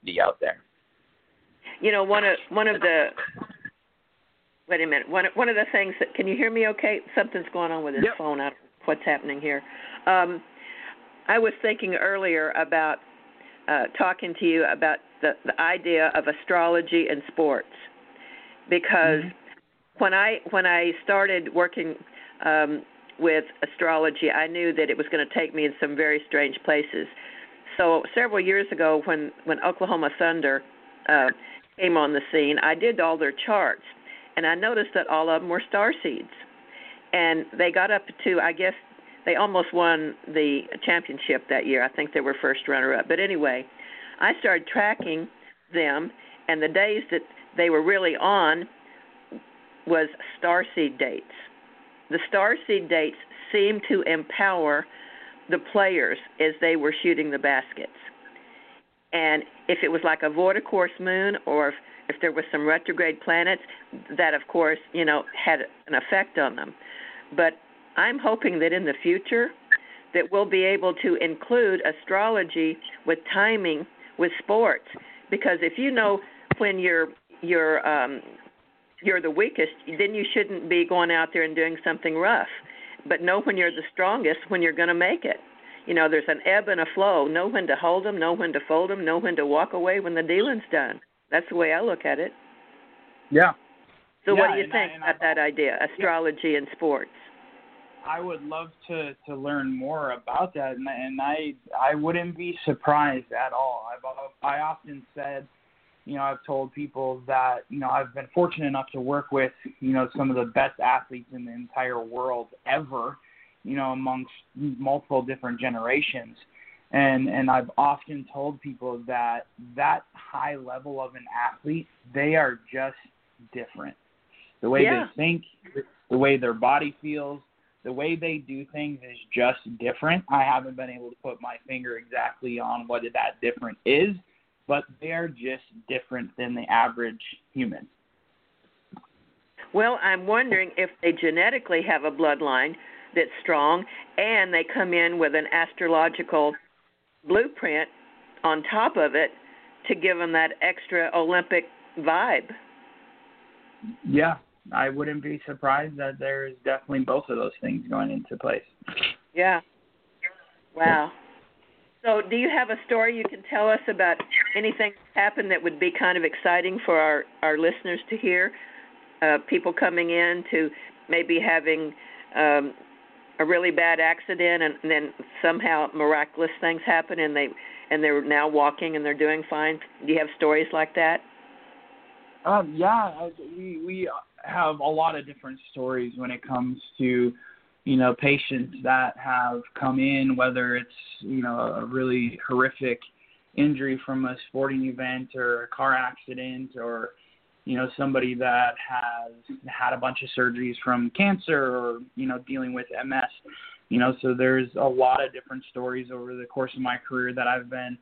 be out there. You know, one of one of the wait a minute. One one of the things that can you hear me? Okay, something's going on with this yep. phone. I what's happening here. Um, I was thinking earlier about uh, talking to you about the the idea of astrology and sports because mm-hmm. when I when I started working um, with astrology, I knew that it was going to take me in some very strange places. So several years ago, when when Oklahoma Thunder uh, came on the scene, I did all their charts, and I noticed that all of them were star seeds, and they got up to I guess they almost won the championship that year. I think they were first runner up. But anyway, I started tracking them, and the days that they were really on was star seed dates. the star seed dates seemed to empower the players as they were shooting the baskets. And if it was like a void-of-course moon or if, if there was some retrograde planets, that of course, you know, had an effect on them. But I'm hoping that in the future that we'll be able to include astrology with timing with sports because if you know when you're you're um you're the weakest, then you shouldn't be going out there and doing something rough. But know when you're the strongest, when you're going to make it. You know, there's an ebb and a flow. Know when to hold them, know when to fold them, know when to walk away when the dealing's done. That's the way I look at it. Yeah. So yeah, what do you think I, about I, that idea, astrology yeah. and sports? I would love to to learn more about that, and, and I I wouldn't be surprised at all. I've I often said you know, I've told people that, you know, I've been fortunate enough to work with, you know, some of the best athletes in the entire world ever, you know, amongst multiple different generations. And and I've often told people that that high level of an athlete, they are just different. The way yeah. they think, the way their body feels, the way they do things is just different. I haven't been able to put my finger exactly on what that different is but they're just different than the average human. Well, I'm wondering if they genetically have a bloodline that's strong and they come in with an astrological blueprint on top of it to give them that extra Olympic vibe. Yeah, I wouldn't be surprised that there's definitely both of those things going into place. Yeah. Wow. So, do you have a story you can tell us about anything that happened that would be kind of exciting for our our listeners to hear? Uh, people coming in to maybe having um, a really bad accident, and, and then somehow miraculous things happen, and they and they're now walking and they're doing fine. Do you have stories like that? Um, yeah, we we have a lot of different stories when it comes to you know, patients that have come in, whether it's, you know, a really horrific injury from a sporting event or a car accident or, you know, somebody that has had a bunch of surgeries from cancer or, you know, dealing with MS. You know, so there's a lot of different stories over the course of my career that I've been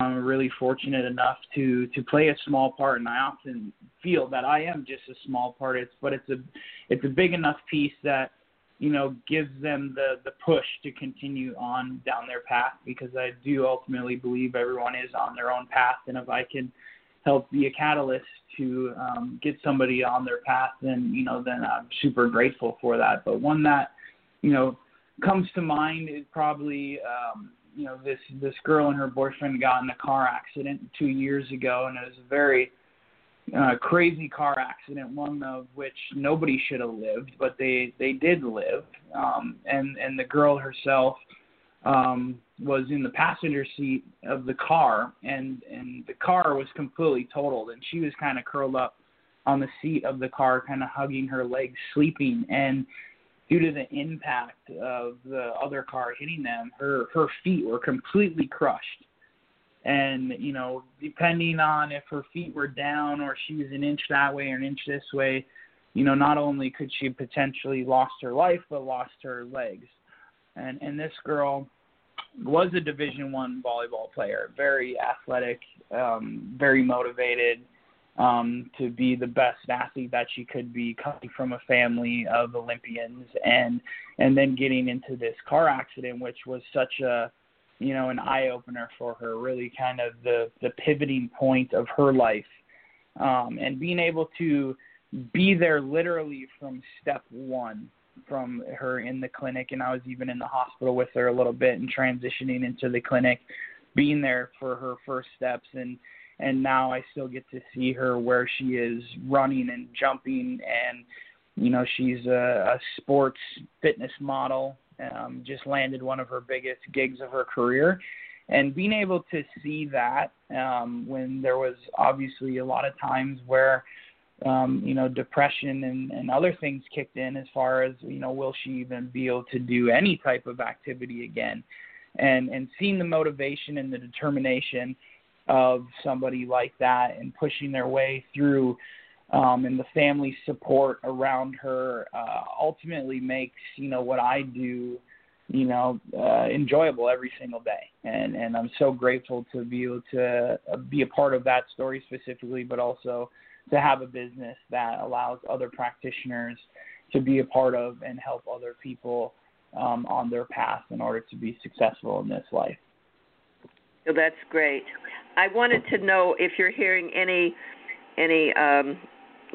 um, really fortunate enough to to play a small part, and I often feel that I am just a small part. It's but it's a it's a big enough piece that you know, gives them the the push to continue on down their path because I do ultimately believe everyone is on their own path, and if I can help be a catalyst to um, get somebody on their path, then you know, then I'm super grateful for that. But one that you know comes to mind is probably um, you know this this girl and her boyfriend got in a car accident two years ago, and it was a very uh, crazy car accident, one of which nobody should have lived, but they they did live. Um, and and the girl herself um, was in the passenger seat of the car, and and the car was completely totaled, and she was kind of curled up on the seat of the car, kind of hugging her legs, sleeping, and due to the impact of the other car hitting them, her her feet were completely crushed. And you know depending on if her feet were down or she was an inch that way or an inch this way you know not only could she potentially lost her life but lost her legs. And and this girl was a division one volleyball player very athletic um very motivated um to be the best athlete that she could be coming from a family of olympians and and then getting into this car accident which was such a you know, an eye opener for her, really kind of the the pivoting point of her life. Um, and being able to be there literally from step one from her in the clinic and I was even in the hospital with her a little bit and transitioning into the clinic, being there for her first steps and and now I still get to see her where she is running and jumping and you know she's a, a sports fitness model um, just landed one of her biggest gigs of her career. And being able to see that um, when there was obviously a lot of times where, um, you know, depression and, and other things kicked in as far as, you know, will she even be able to do any type of activity again? And, and seeing the motivation and the determination of somebody like that and pushing their way through um, and the family support around her uh, ultimately makes you know what I do you know uh, enjoyable every single day and and I'm so grateful to be able to uh, be a part of that story specifically but also to have a business that allows other practitioners to be a part of and help other people um, on their path in order to be successful in this life. So that's great. I wanted to know if you're hearing any any um,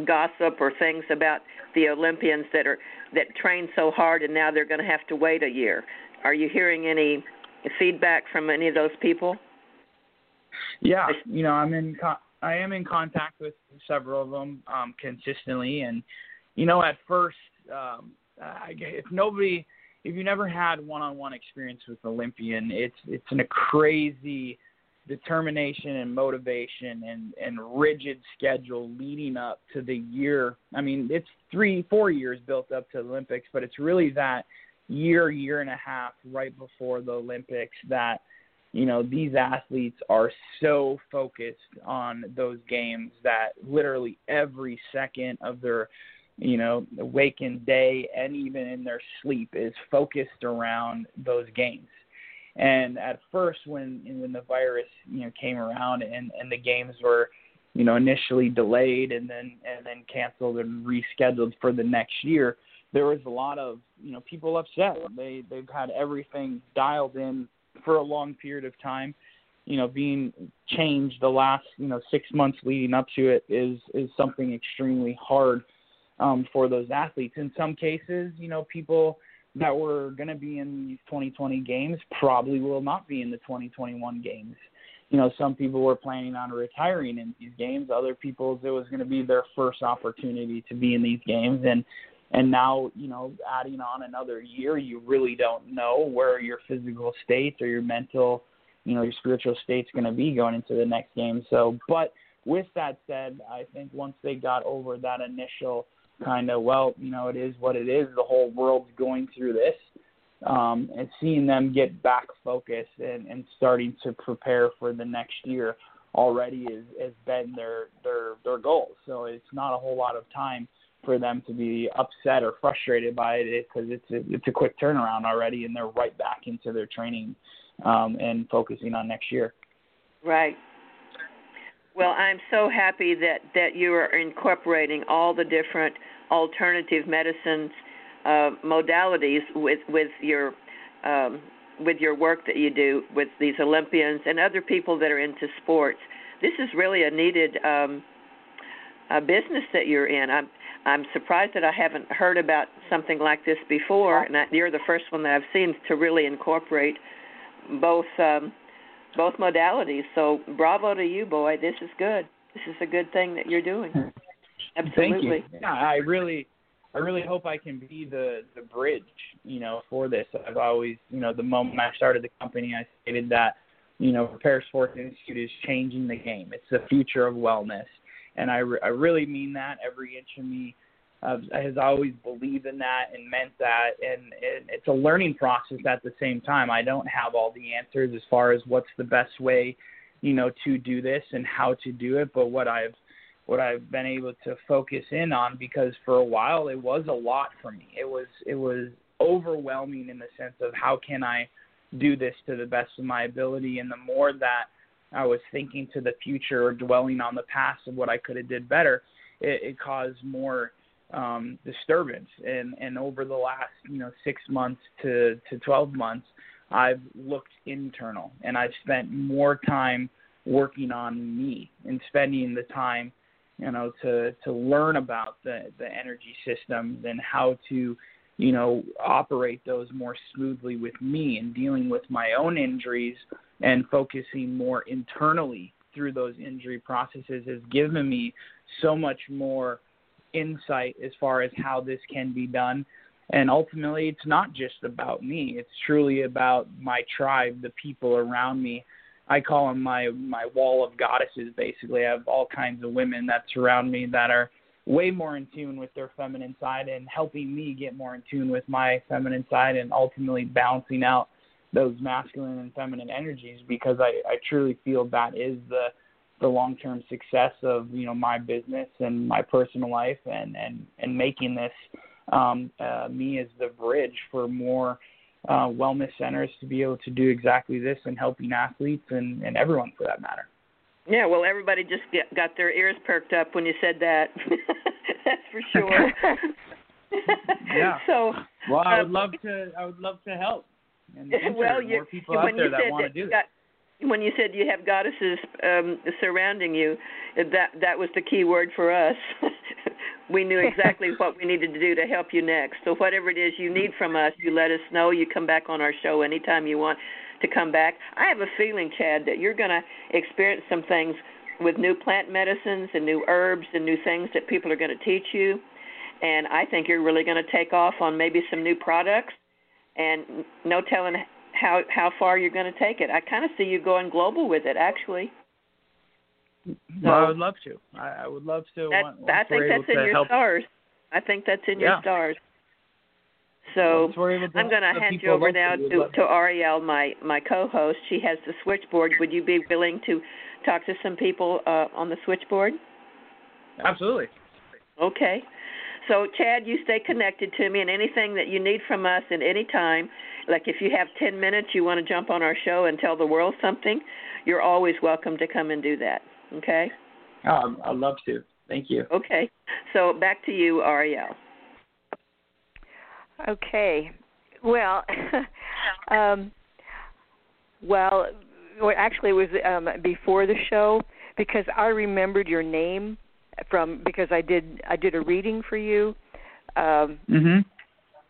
gossip or things about the Olympians that are that train so hard and now they're going to have to wait a year. Are you hearing any feedback from any of those people? Yeah, you know, I'm in con- I am in contact with several of them um, consistently, and you know, at first, um, I, if nobody, if you never had one-on-one experience with Olympian, it's it's in a crazy determination and motivation and and rigid schedule leading up to the year. I mean, it's three, four years built up to the Olympics, but it's really that year, year and a half right before the Olympics that you know these athletes are so focused on those games that literally every second of their you know awakened day and even in their sleep is focused around those games and at first, when when the virus you know came around and and the games were you know initially delayed and then and then canceled and rescheduled for the next year, there was a lot of you know people upset. They they've had everything dialed in for a long period of time. You know, being changed the last you know six months leading up to it is is something extremely hard um, for those athletes. In some cases, you know, people that were going to be in these 2020 games probably will not be in the 2021 games. You know, some people were planning on retiring in these games. Other people, it was going to be their first opportunity to be in these games, and and now you know, adding on another year, you really don't know where your physical state or your mental, you know, your spiritual state's going to be going into the next game. So, but with that said, I think once they got over that initial kind of well, you know, it is what it is. The whole world's going through this, um, and seeing them get back focused and, and starting to prepare for the next year already is has been their their their goal. So it's not a whole lot of time for them to be upset or frustrated by it because it's a, it's a quick turnaround already, and they're right back into their training um, and focusing on next year. Right. Well, I'm so happy that that you are incorporating all the different alternative medicines uh, modalities with with your um, with your work that you do with these Olympians and other people that are into sports. This is really a needed um, a business that you're in. I'm I'm surprised that I haven't heard about something like this before, and I, you're the first one that I've seen to really incorporate both um, both modalities. So bravo to you, boy. This is good. This is a good thing that you're doing. Absolutely. Thank you. Yeah, I really I really hope I can be the the bridge, you know, for this. I've always, you know, the moment I started the company, I stated that, you know, Repair Sports Institute is changing the game. It's the future of wellness, and I re- I really mean that. Every inch of me uh, has always believed in that and meant that, and, and it's a learning process at the same time. I don't have all the answers as far as what's the best way, you know, to do this and how to do it, but what I've what I've been able to focus in on because for a while it was a lot for me. It was it was overwhelming in the sense of how can I do this to the best of my ability and the more that I was thinking to the future or dwelling on the past of what I could have did better, it, it caused more um, disturbance. And and over the last you know six months to to twelve months, I've looked internal and I've spent more time working on me and spending the time you know, to to learn about the the energy systems and how to, you know, operate those more smoothly with me and dealing with my own injuries and focusing more internally through those injury processes has given me so much more insight as far as how this can be done. And ultimately, it's not just about me. It's truly about my tribe, the people around me, I call them my my wall of goddesses. Basically, I have all kinds of women that surround me that are way more in tune with their feminine side and helping me get more in tune with my feminine side and ultimately balancing out those masculine and feminine energies because I, I truly feel that is the the long term success of you know my business and my personal life and and and making this um, uh, me as the bridge for more uh, wellness centers to be able to do exactly this and helping athletes and, and everyone for that matter. Yeah, well, everybody just get, got their ears perked up when you said that. That's for sure. yeah. So. Well, I would um, love to. I would love to help. And well, you, more people out there that want to do that, when you said you have goddesses um, surrounding you, that that was the key word for us. we knew exactly what we needed to do to help you next. So whatever it is you need from us, you let us know. You come back on our show anytime you want to come back. I have a feeling, Chad, that you're going to experience some things with new plant medicines and new herbs and new things that people are going to teach you. And I think you're really going to take off on maybe some new products and no telling how how far you're going to take it. I kind of see you going global with it, actually. So, well, I would love to. I, I would love to. That, once, I think that's in your help. stars. I think that's in yeah. your stars. So I'm going to hand you over now to, to, to Ariel, my my co-host. She has the switchboard. Would you be willing to talk to some people uh, on the switchboard? Absolutely. Okay. So, Chad, you stay connected to me, and anything that you need from us at any time, like if you have 10 minutes, you want to jump on our show and tell the world something, you're always welcome to come and do that. Okay? Oh, I'd love to. Thank you. Okay. So, back to you, Ariel. Okay. Well, um, well, actually, it was um, before the show because I remembered your name from because I did I did a reading for you. Um mhm.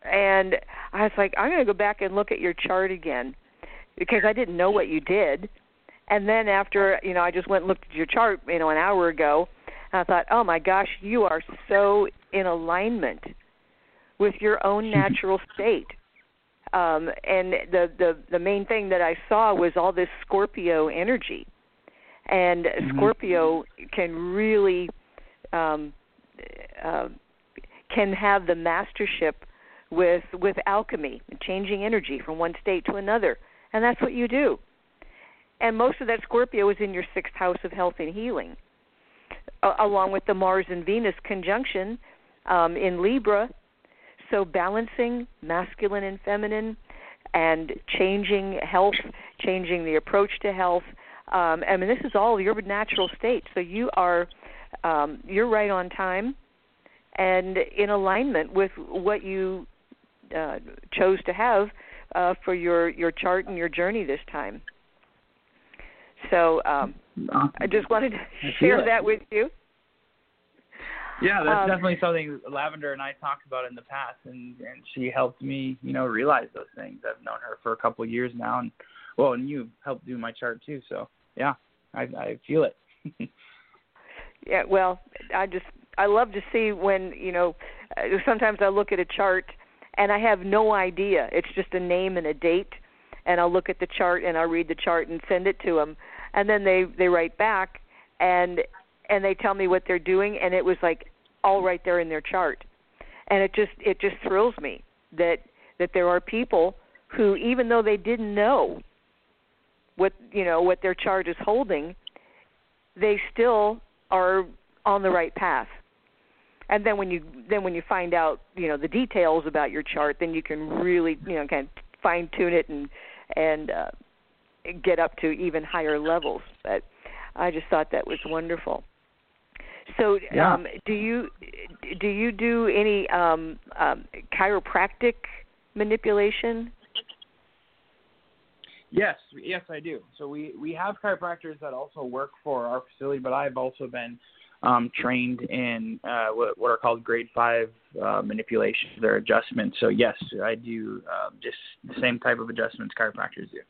And I was like, I'm going to go back and look at your chart again because I didn't know what you did. And then after, you know, I just went and looked at your chart, you know, an hour ago, and I thought, "Oh my gosh, you are so in alignment with your own natural state." Um and the the the main thing that I saw was all this Scorpio energy. And mm-hmm. Scorpio can really um, uh, can have the mastership with with alchemy, changing energy from one state to another, and that's what you do. And most of that Scorpio is in your sixth house of health and healing, uh, along with the Mars and Venus conjunction um, in Libra. So balancing masculine and feminine, and changing health, changing the approach to health. Um, I mean, this is all your natural state. So you are um, you're right on time and in alignment with what you uh, chose to have uh, for your your chart and your journey this time. So um, I just wanted to share that with you. Yeah, that's um, definitely something Lavender and I talked about in the past, and and she helped me, you know, realize those things. I've known her for a couple of years now, and well, and you helped do my chart too. So yeah, I I feel it. yeah, well, I just I love to see when you know. Uh, sometimes I look at a chart and I have no idea. It's just a name and a date, and I'll look at the chart and I'll read the chart and send it to them, and then they they write back and and they tell me what they're doing, and it was like all right there in their chart, and it just it just thrills me that that there are people who even though they didn't know what you know what their chart is holding, they still are on the right path. And then when you then when you find out you know the details about your chart, then you can really you know kind of fine tune it and and uh, get up to even higher levels. But I just thought that was wonderful. So, yeah. um, do you do you do any um, um, chiropractic manipulation? Yes, yes, I do. So we we have chiropractors that also work for our facility, but I've also been um, trained in uh, what, what are called grade five uh, manipulations or adjustments. So yes, I do uh, just the same type of adjustments chiropractors do.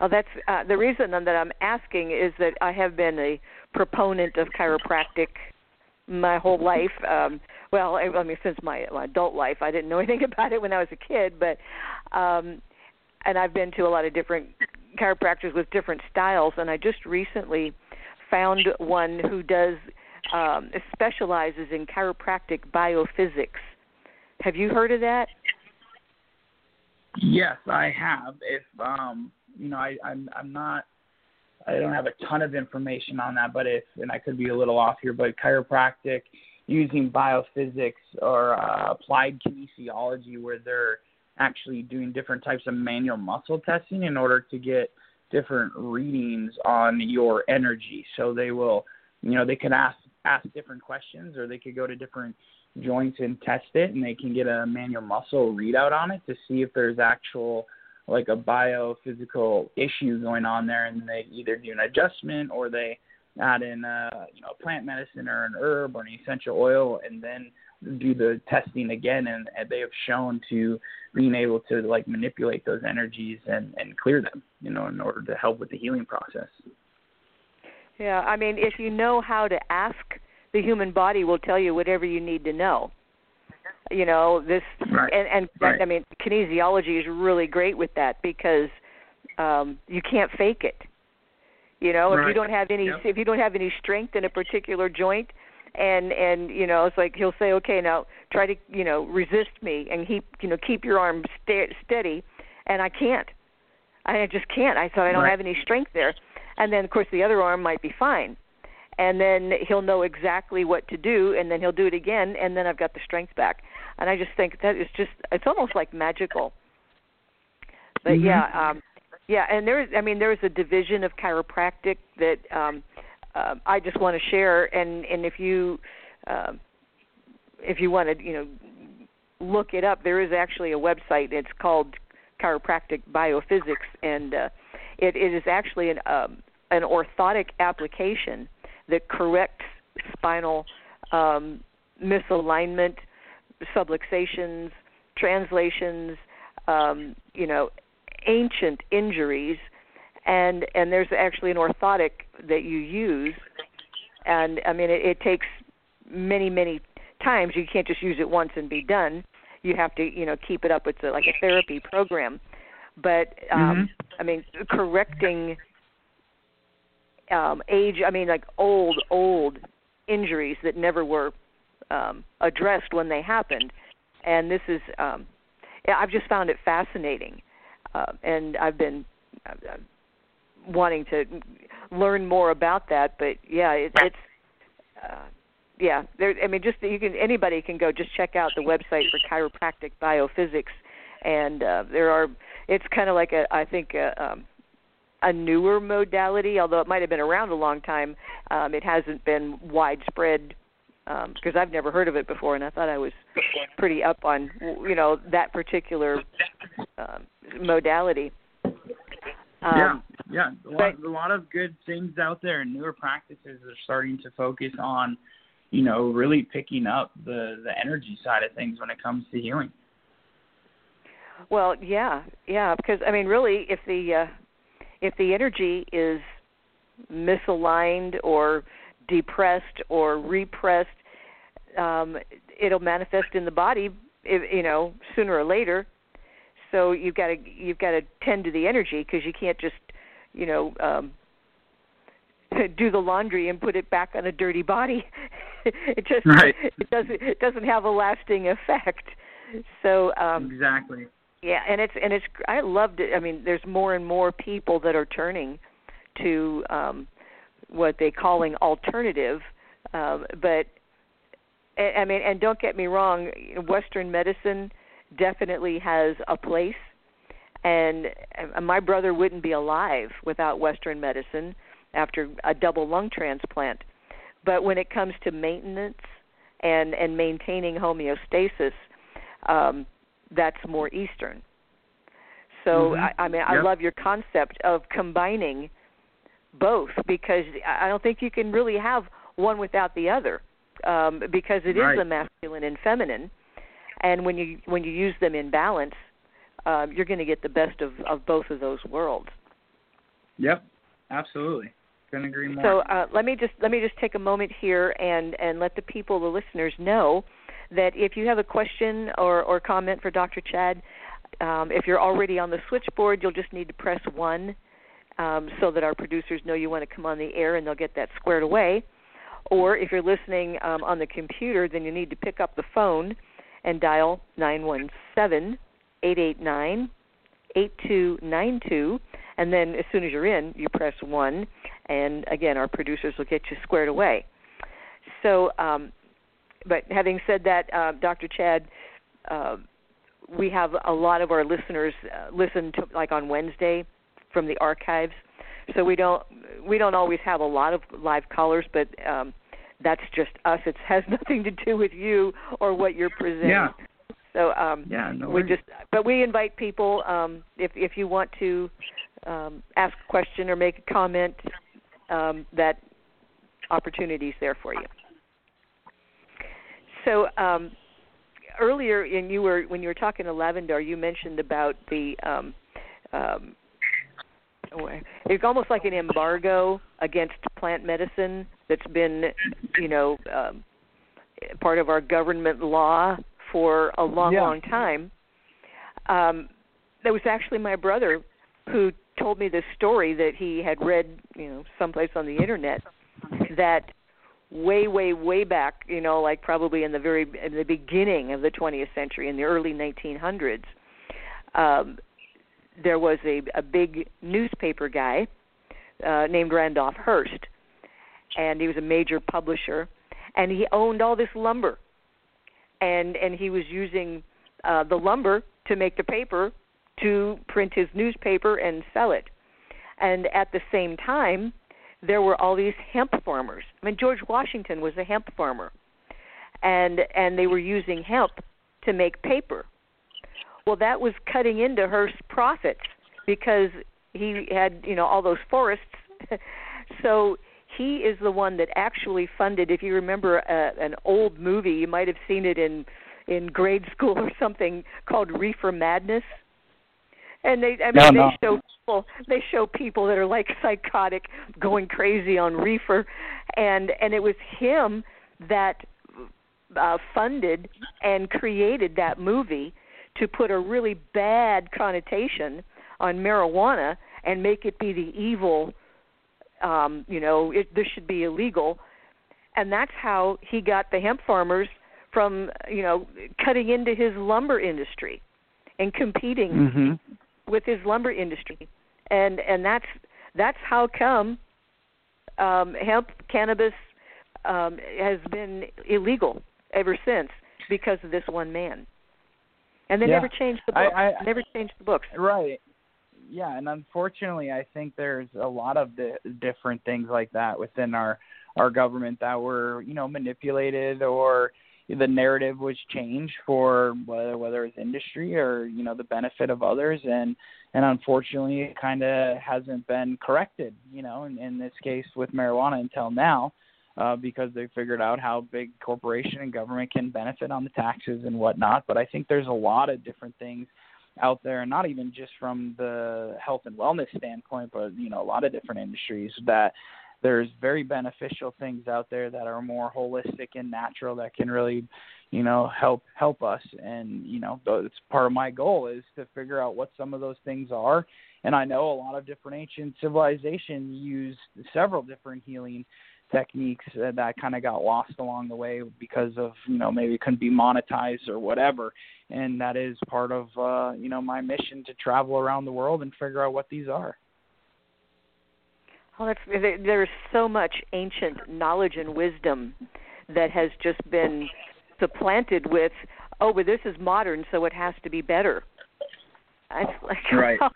Oh, that's uh, the reason that I'm asking is that I have been a proponent of chiropractic my whole life. Um, well, I, I mean, since my, my adult life, I didn't know anything about it when I was a kid, but um, and I've been to a lot of different chiropractors with different styles, and I just recently found one who does um, specializes in chiropractic biophysics. Have you heard of that? Yes, I have. If um, you know, I, I'm I'm not I don't have a ton of information on that, but if and I could be a little off here, but chiropractic using biophysics or uh, applied kinesiology, where they're actually doing different types of manual muscle testing in order to get different readings on your energy. So they will, you know, they can ask ask different questions, or they could go to different joints and test it, and they can get a manual muscle readout on it to see if there's actual like a biophysical issue going on there, and they either do an adjustment or they add in a you know a plant medicine or an herb or an essential oil, and then do the testing again, and, and they have shown to being able to like manipulate those energies and and clear them, you know, in order to help with the healing process. Yeah, I mean, if you know how to ask, the human body will tell you whatever you need to know. You know this, right. and and right. I mean, kinesiology is really great with that because um you can't fake it. You know, right. if you don't have any yep. if you don't have any strength in a particular joint, and and you know it's like he'll say okay now try to you know resist me and keep you know keep your arm st- steady. And i can't. I just can't. I thought i don't right. have any strength there. And then of course the other arm might be fine. And then he'll know exactly what to do and then he'll do it again and then i've got the strength back. And i just think that is just it's almost like magical. But mm-hmm. yeah um yeah and there's i mean there's a division of chiropractic that um uh, I just want to share, and and if you uh, if you want to, you know, look it up, there is actually a website. It's called Chiropractic Biophysics, and uh, it, it is actually an um, an orthotic application that corrects spinal um, misalignment, subluxations, translations, um, you know, ancient injuries and and there's actually an orthotic that you use. And i mean it, it takes many many times. You can't just use it once and be done. You have to you know keep it up. It's a, like a therapy program. But um mm-hmm. i mean correcting um age i mean like old old injuries that never were um addressed when they happened. And this is um i've just found it fascinating. Uh, and i've been I've, wanting to learn more about that. But yeah, it, it's uh, yeah. There, I mean, just you can anybody can go just check out the website for chiropractic biophysics, and uh, there are. It's kind of like a I think a, um, a newer modality, although it might have been around a long time. Um, it hasn't been widespread because um, I've never heard of it before, and I thought I was pretty up on you know that particular um, modality. Um, yeah, yeah, a lot, a lot of good things out there, and newer practices are starting to focus on, you know, really picking up the the energy side of things when it comes to healing. Well, yeah, yeah, because I mean, really, if the uh, if the energy is misaligned or depressed or repressed, um, it'll manifest in the body, if, you know, sooner or later so you've got to you've got to tend to the energy because you can't just you know um do the laundry and put it back on a dirty body. It just right. it doesn't it doesn't have a lasting effect. So um exactly. yeah and it's and it's i loved it. I mean there's more and more people that are turning to um what they calling alternative um but i mean and don't get me wrong western medicine definitely has a place and my brother wouldn't be alive without western medicine after a double lung transplant but when it comes to maintenance and and maintaining homeostasis um that's more eastern so mm-hmm. I, I mean yep. I love your concept of combining both because I don't think you can really have one without the other um because it right. is a masculine and feminine and when you when you use them in balance, uh, you're going to get the best of of both of those worlds. Yep, absolutely. Couldn't agree more. So uh, let me just let me just take a moment here and and let the people, the listeners, know that if you have a question or or comment for Dr. Chad, um, if you're already on the switchboard, you'll just need to press one. Um, so that our producers know you want to come on the air and they'll get that squared away. Or if you're listening um, on the computer, then you need to pick up the phone and dial 917 889 8292 and then as soon as you're in, you press one, and again, our producers will get you squared away. So, um, but having said that, uh, Dr. Chad, uh, we have a lot of our listeners uh, listen to like on Wednesday from the archives, so we don't we don't always have a lot of live callers, but um, that's just us. It has nothing to do with you or what you're presenting. Yeah. So um, yeah, no we worries. just but we invite people um, if if you want to um, ask a question or make a comment, um, that opportunity's there for you. So um, earlier, and you were when you were talking to Lavendar, you mentioned about the um, um, it's almost like an embargo against plant medicine that's been, you know, um, part of our government law for a long, Yeah. long time. Um, that was actually my brother who told me this story that he had read, you know, someplace on the internet that way, way, way back, you know, like probably in the very in the beginning of the 20th century, in the early 1900s, um, there was a, a big newspaper guy uh, named Randolph Hearst, and he was a major publisher, and he owned all this lumber, and and he was using uh, the lumber to make the paper to print his newspaper and sell it, and at the same time, there were all these hemp farmers. I mean, George Washington was a hemp farmer, and and they were using hemp to make paper. Well, that was cutting into Hearst's profits because he had, you know, all those forests. so he is the one that actually funded. If you remember a, an old movie, you might have seen it in in grade school or something called Reefer Madness. And they, I mean, No, they no. show people, they show people that are like psychotic, going crazy on reefer, and and it was him that uh, funded and created that movie to put a really bad connotation on marijuana and make it be the evil um you know it this should be illegal and that's how he got the hemp farmers from you know cutting into his lumber industry and competing Mhm. with his lumber industry and and that's that's how come um hemp cannabis um has been illegal ever since because of this one man and they Yeah. never changed the I- I- never changed the books Right. Yeah, and unfortunately, I think there's a lot of the different things like that within our our government that were, you know, manipulated or the narrative was changed for whether whether it's industry or you know the benefit of others and and unfortunately it kind of hasn't been corrected you know in, in this case with marijuana until now uh, because they figured out how big corporation and government can benefit on the taxes and whatnot but I think there's a lot of different things out there, and not even just from the health and wellness standpoint, but you know a lot of different industries that there's very beneficial things out there that are more holistic and natural that can really you know help help us. And you know it's part of my goal is to figure out what some of those things are. And i know a lot of different ancient civilizations used several different healing techniques that kind of got lost along the way because of you know maybe couldn't be monetized or whatever and that is part of uh you know my mission to travel around the world and figure out what these are Well, that's, there's so much ancient knowledge and wisdom that has just been supplanted with, oh, but this is modern, so it has to be better. It's like, Right. well,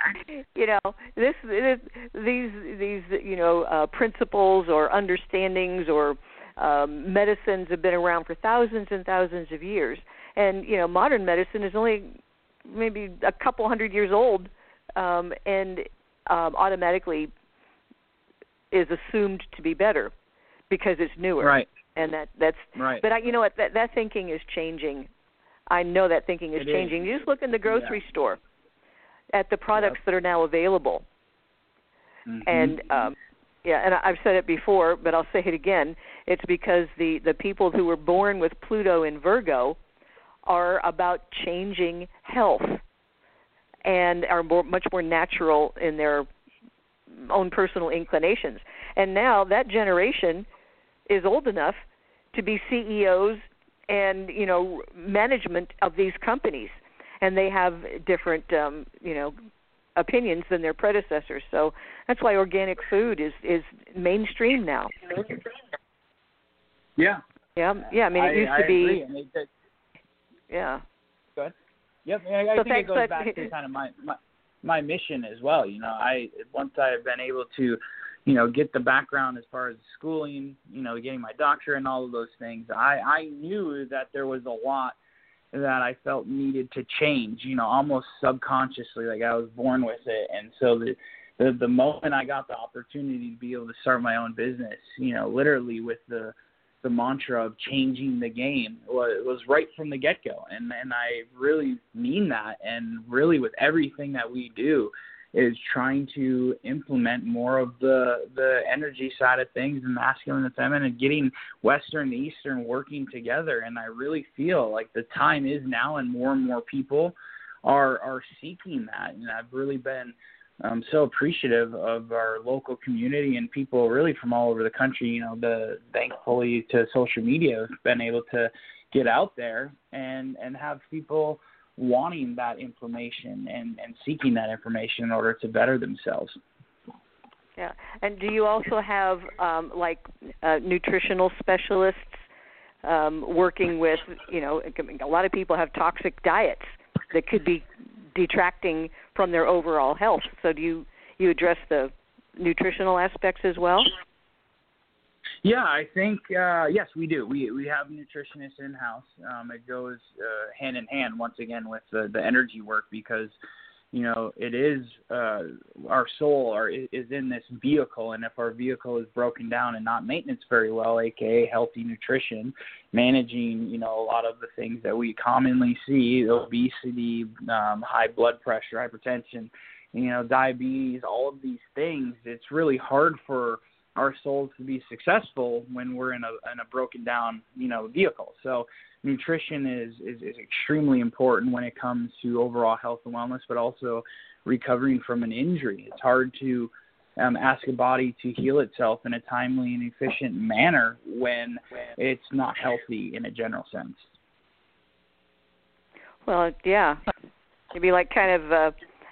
you know, this, this these these you know uh, principles or understandings or um, medicines have been around for thousands and thousands of years, and you know, modern medicine is only maybe a couple hundred years old, um, and um, automatically is assumed to be better because it's newer. Right. And that that's right. but I, you know what? That that thinking is changing. I know that thinking is It is. changing. You just look in the grocery store at the products that are now available Mhm. and um yeah and i've said it before but i'll say it again it's because the the people who were born with pluto in virgo are about changing health and are more, much more natural in their own personal inclinations. And now that generation is old enough to be CEOs and you know management of these companies, and they have different um, you know opinions than their predecessors. So that's why organic food is is mainstream now. Yeah. Yeah, yeah. I mean, it used I to be. agree. And it, it, Yeah. Yep, I, I So think it thanks, goes but- back to kind of my, my my mission as well. You know, I once I've been able to, you know, get the background as far as schooling, you know, getting my doctorate and all of those things. I I knew that there was a lot that I felt needed to change. You know, almost subconsciously, like I was born with it, and so the. The, the moment I got the opportunity to be able to start my own business, you know, literally with the the mantra of changing the game was, was right from the get go, and and I really mean that. And really, with everything that we do, is trying to implement more of the the energy side of things, and masculine and feminine, getting Western and Eastern working together. And I really feel like the time is now, and more and more people are are seeking that. And I've really been I'm so appreciative of our local community and people really from all over the country. You know, the thankfully to social media have been able to get out there and and have people wanting that information and and seeking that information in order to better themselves. Yeah. And do you also have um, like uh, nutritional specialists um, working with, you know, a lot of people have toxic diets that could be detracting from their overall health. So do you you address the nutritional aspects as well? Yeah, I think uh, yes, we do. We we have nutritionists in house. Um, it goes uh, hand in hand once again with the the energy work because you know it is uh, our soul are, is in this vehicle, and if our vehicle is broken down and not maintenance very well, aka healthy nutrition, managing you know a lot of the things that we commonly see, obesity, um, high blood pressure, hypertension, you know diabetes, all of these things, it's really hard for our souls to be successful when we're in a in a broken down you know vehicle. So nutrition is, is is extremely important when it comes to overall health and wellness, but also recovering from an injury. It's hard to um, ask a body to heal itself in a timely and efficient manner when it's not healthy in a general sense. Well, yeah. It'd be like kind of uh,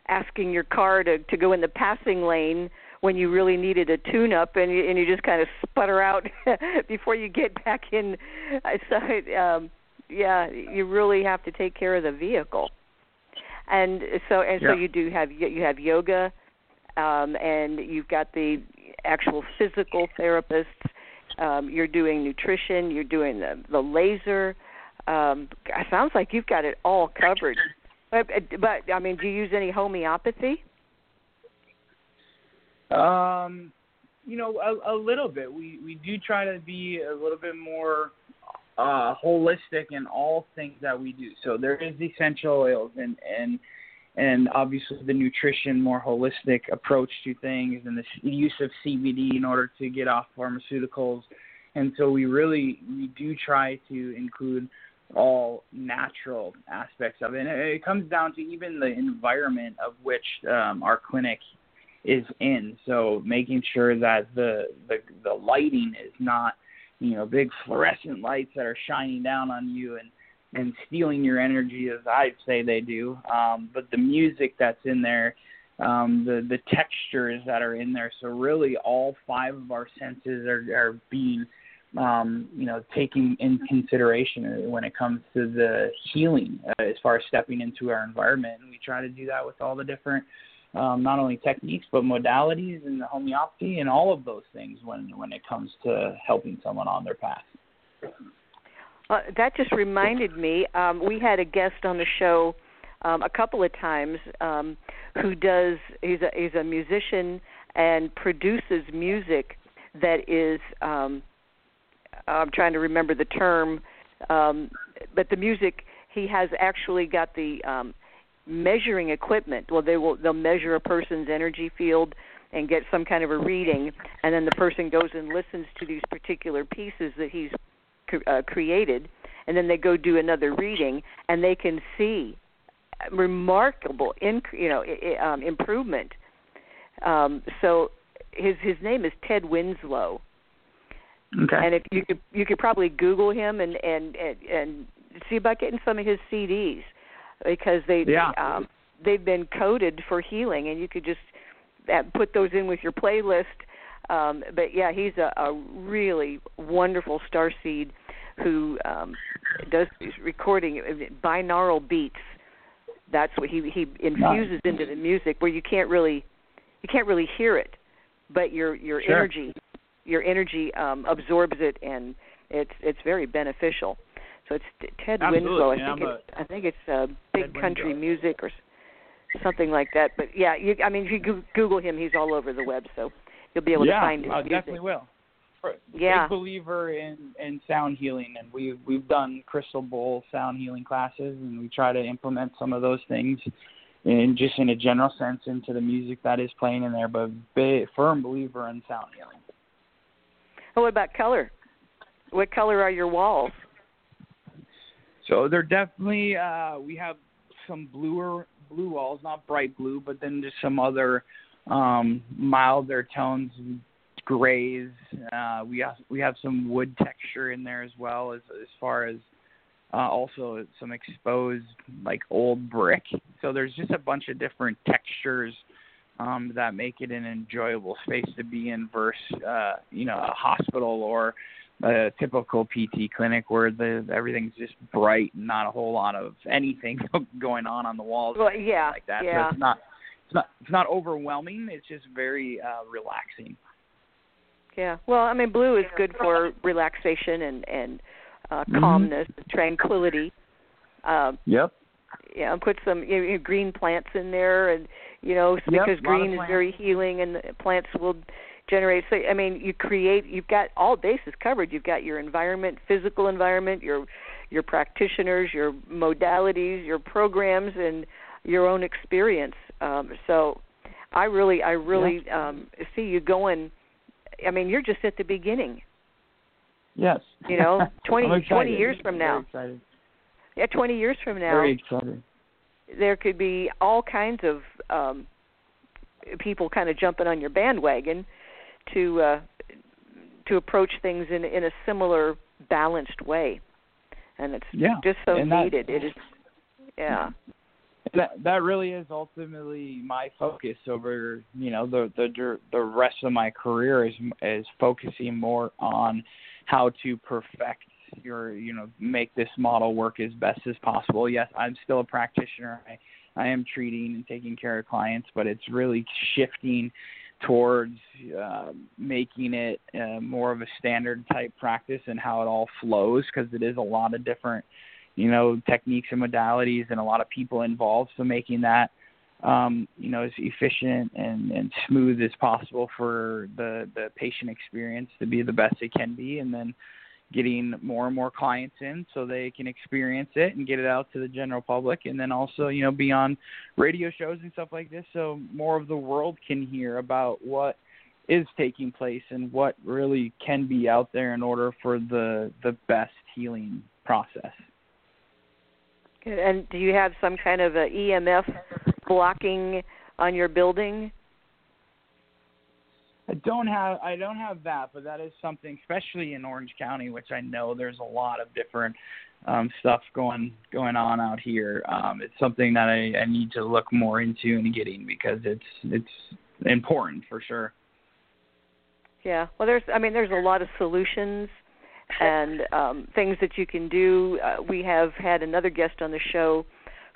asking your car to to go in the passing lane when you really needed a tune up and you and you just kind of sputter out before you get back in so um yeah you really have to take care of the vehicle. And so and so you do have you have yoga um and you've got the actual physical therapists um you're doing nutrition you're doing the the laser um it sounds like you've got it all covered. But but i mean do you use any homeopathy Um, you know, a, a little bit. We we do try to be a little bit more uh, holistic in all things that we do. So there is essential oils and and and obviously the nutrition, more holistic approach to things, and the use of CBD in order to get off pharmaceuticals. And so we really we do try to include all natural aspects of it. And it it comes down to even the environment of which um, our clinic is in. So making sure that the the the lighting is not, you know, big fluorescent lights that are shining down on you and and stealing your energy as I'd say they do. Um, but the music that's in there, um, the the textures that are in there. So really, all five of our senses are are being um, you know, taking in consideration when it comes to the healing uh, as far as stepping into our environment. And we try to do that with all the different um, not only techniques but modalities and homeopathy and all of those things when when it comes to helping someone on their path. Uh, that just reminded me. Um, we had a guest on the show um, a couple of times um, who does. He's a he's a musician and produces music that is. Um, I'm trying to remember the term, um, but the music he has actually got the um, measuring equipment. Well, they will they'll measure a person's energy field and get some kind of a reading, and then the person goes and listens to these particular pieces that he's uh, created, and then they go do another reading, and they can see remarkable, inc- you know, um, improvement. Um, so his his name is Ted Winslow, Okay. and if you could you could probably Google him and and and, and see about getting some of his CDs because they Yeah. um they've been coded for healing, and you could just uh, put those in with your playlist. Um, but yeah, he's a, a really wonderful star seed who um, does recording uh, binaural beats. That's what he he infuses into the music where you can't really you can't really hear it, but your your sure. energy your energy um, absorbs it and it's it's very beneficial. So it's Ted Absolutely. Winslow. I yeah, think it's I think it's uh, big Ted country Winslow. music or something like that. But yeah, you, I mean, if you Google him, he's all over the web, so you'll be able yeah, to find his I music. definitely will. Yeah. Big believer in in sound healing, and we've we've done crystal bowl sound healing classes, and we try to implement some of those things, in just in a general sense into the music that is playing in there. But big, firm believer in sound healing. Oh, what about color? What color are your walls? So they're definitely uh, we have some bluer blue walls, not bright blue, but then just some other um, milder tones, and grays. Uh, we have we have some wood texture in there as well as as far as uh, also some exposed like old brick. So there's just a bunch of different textures um, that make it an enjoyable space to be in versus uh, you know a hospital or a typical PT clinic where the everything's just bright and not a whole lot of anything going on on the walls Well, yeah, like that. yeah. So it's not it's not it's not overwhelming. It's just very uh, relaxing. Yeah. Well, I mean, blue is good for relaxation and and uh, Mhm. calmness, tranquility. Um, Yep. yeah, and put some you know, green plants in there, and you know because of green is plants. very healing, and the plants will generate. So I mean, you create. You've got all bases covered. You've got your environment, physical environment, your your practitioners, your modalities, your programs, and your own experience. Um, so, I really, I really um, see you going. I mean, you're just at the beginning. Yes. You know, 20 20 years from now. Yeah, 20 years from now. Very excited. there could be all kinds of um people kind of jumping on your bandwagon to uh to approach things in in a similar balanced way and it's Yeah, just so and that- needed it is yeah That that really is ultimately my focus over you know the the the rest of my career is is focusing more on how to perfect your you know make this model work as best as possible. Yes, I'm still a practitioner. I I am treating and taking care of clients, but it's really shifting towards uh, making it uh, more of a standard type practice and how it all flows because it is a lot of different you know techniques and modalities and a lot of people involved. So making that um, you know as efficient and, and smooth as possible for the the patient experience to be the best it can be. And then getting more and more clients in so they can experience it and get it out to the general public. And then also you know be on radio shows and stuff like this so more of the world can hear about what is taking place and what really can be out there in order for the the best healing process. And do you have some kind of a EMF blocking on your building I don't have I don't have that, but that is something, especially in Orange County, which I know there's a lot of different um, stuff going going on out here. Um, it's something that I, I need to look more into and getting because it's it's important for sure. Yeah. Well, there's I mean there's a lot of solutions and um, things that you can do. Uh, we have had another guest on the show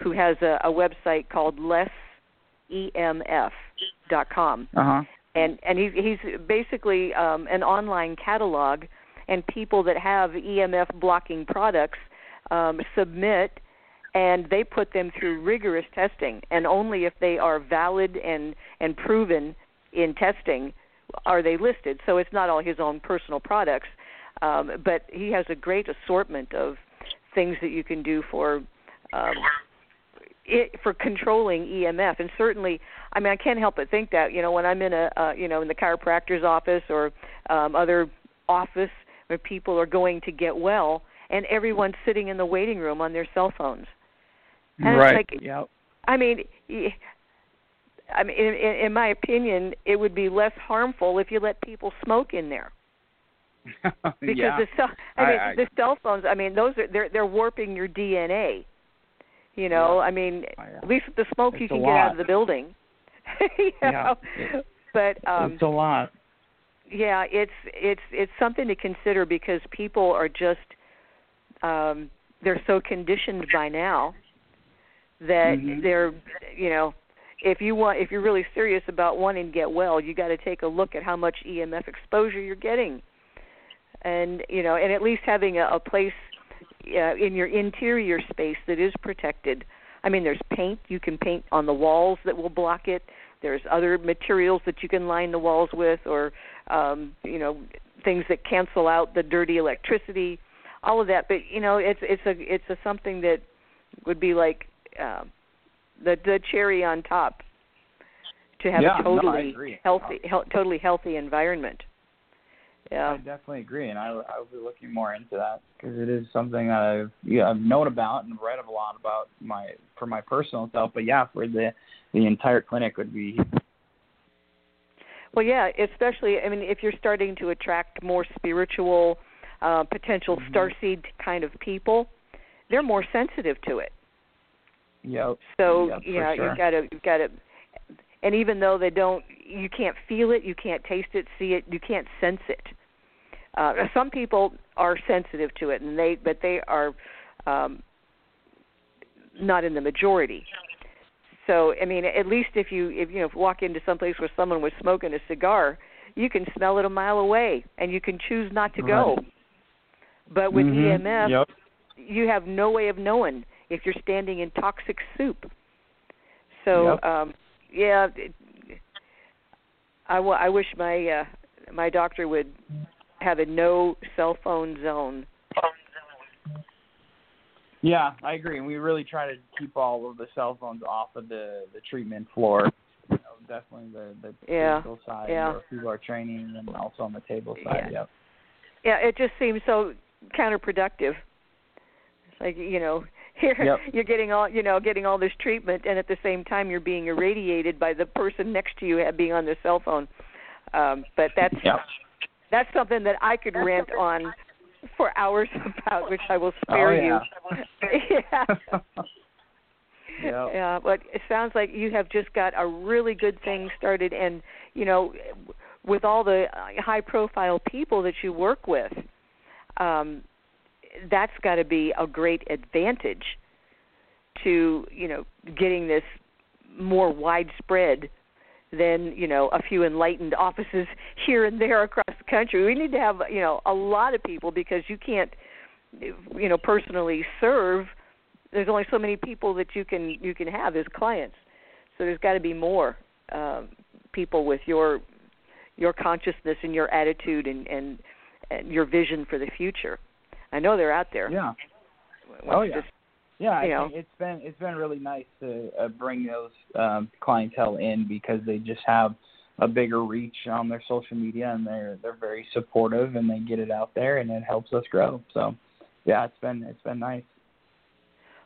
who has a, a website called lessemf.com, Uh huh. And and he's he's basically um, an online catalog, and people that have EMF blocking products um, submit. And they put them through rigorous testing, and only if they are valid and and proven in testing are they listed. So it's not all his own personal products, um, but he has a great assortment of things that you can do for um, it, for controlling EMF. And certainly, I mean, I can't help but think that you know when I'm in a uh, you know in the chiropractor's office or um, other office where people are going to get well, and everyone's sitting in the waiting room on their cell phones. And it's Right. like, yep. I mean, I mean, in, in in my opinion, it would be less harmful if you let people smoke in there because yeah. the cell. I mean, I- I- the cell phones. I mean, those are they're they're warping your DNA. You know, Yeah. I mean, Oh, yeah. at least with the smoke you It's a can get out of the building. you Yeah. know? It- But um it's a lot. yeah, it's it's it's something to consider because people are just um they're so conditioned by now that Mhm. they're you know if you want if you're really serious about wanting to get well you got to take a look at how much EMF exposure you're getting and you know and at least having a, a place uh, in your interior space that is protected. I mean there's paint. You can paint on the walls that will block it. There's other materials that you can line the walls with or um you know things that cancel out the dirty electricity all of that. But you know it's it's a it's a something that would be like um the the cherry on top to have Yeah, a totally agree. healthy hel- totally healthy environment I definitely agree, and I I will be looking more into that because it is something that I've yeah I've known about and read a lot about my for my personal self. But yeah, for the the entire clinic would be Well, yeah, especially I mean, if you're starting to attract more spiritual, uh, potential Mhm. starseed kind of people, they're more sensitive to it. yep. So Yep, know, sure. you've got to you've got to, and even though they don't, you can't feel it, you can't taste it, see it, you can't sense it. Uh, some people are sensitive to it, and they but they are um, not in the majority. So I mean, at least if you if you know if you walk into some place where someone was smoking a cigar, you can smell it a mile away, and you can choose not to go. Right. But with Mhm. EMF, Yep. you have no way of knowing if you're standing in toxic soup. So Yep. um yeah, it, I, w- I wish my uh, my doctor would have a no cell phone zone. Yeah, I agree, and we really try to keep all of the cell phones off of the the treatment floor. You know, definitely the the Yeah, physical side yeah. where people are training, and also on the table side. Yeah. Yep. Yeah, it just seems so counterproductive. It's like you know, here Yep. you're getting all you know, getting all this treatment, and at the same time you're being irradiated by the person next to you being on their cell phone. Um, but that's Yep. That's something that I could rant on for hours about, which I will spare oh, you. yeah. yeah. Yep. Yeah, but it sounds like you have just got a really good thing started, and you know, with all the high-profile people that you work with, um, that's got to be a great advantage to you know getting this more widespread than you know a few enlightened offices here and there across the country. We need to have you know a lot of people because you can't you know personally serve there's only so many people that you can you can have as clients. So there's got to be more um, people with your your consciousness and your attitude and, and and your vision for the future. I know they're out there. Yeah. Oh, yeah. just- Yeah, I know. think it's been it's been really nice to uh, bring those um, clientele in because they just have a bigger reach on their social media and they're they're very supportive and they get it out there and it helps us grow. So, yeah, it's been it's been nice.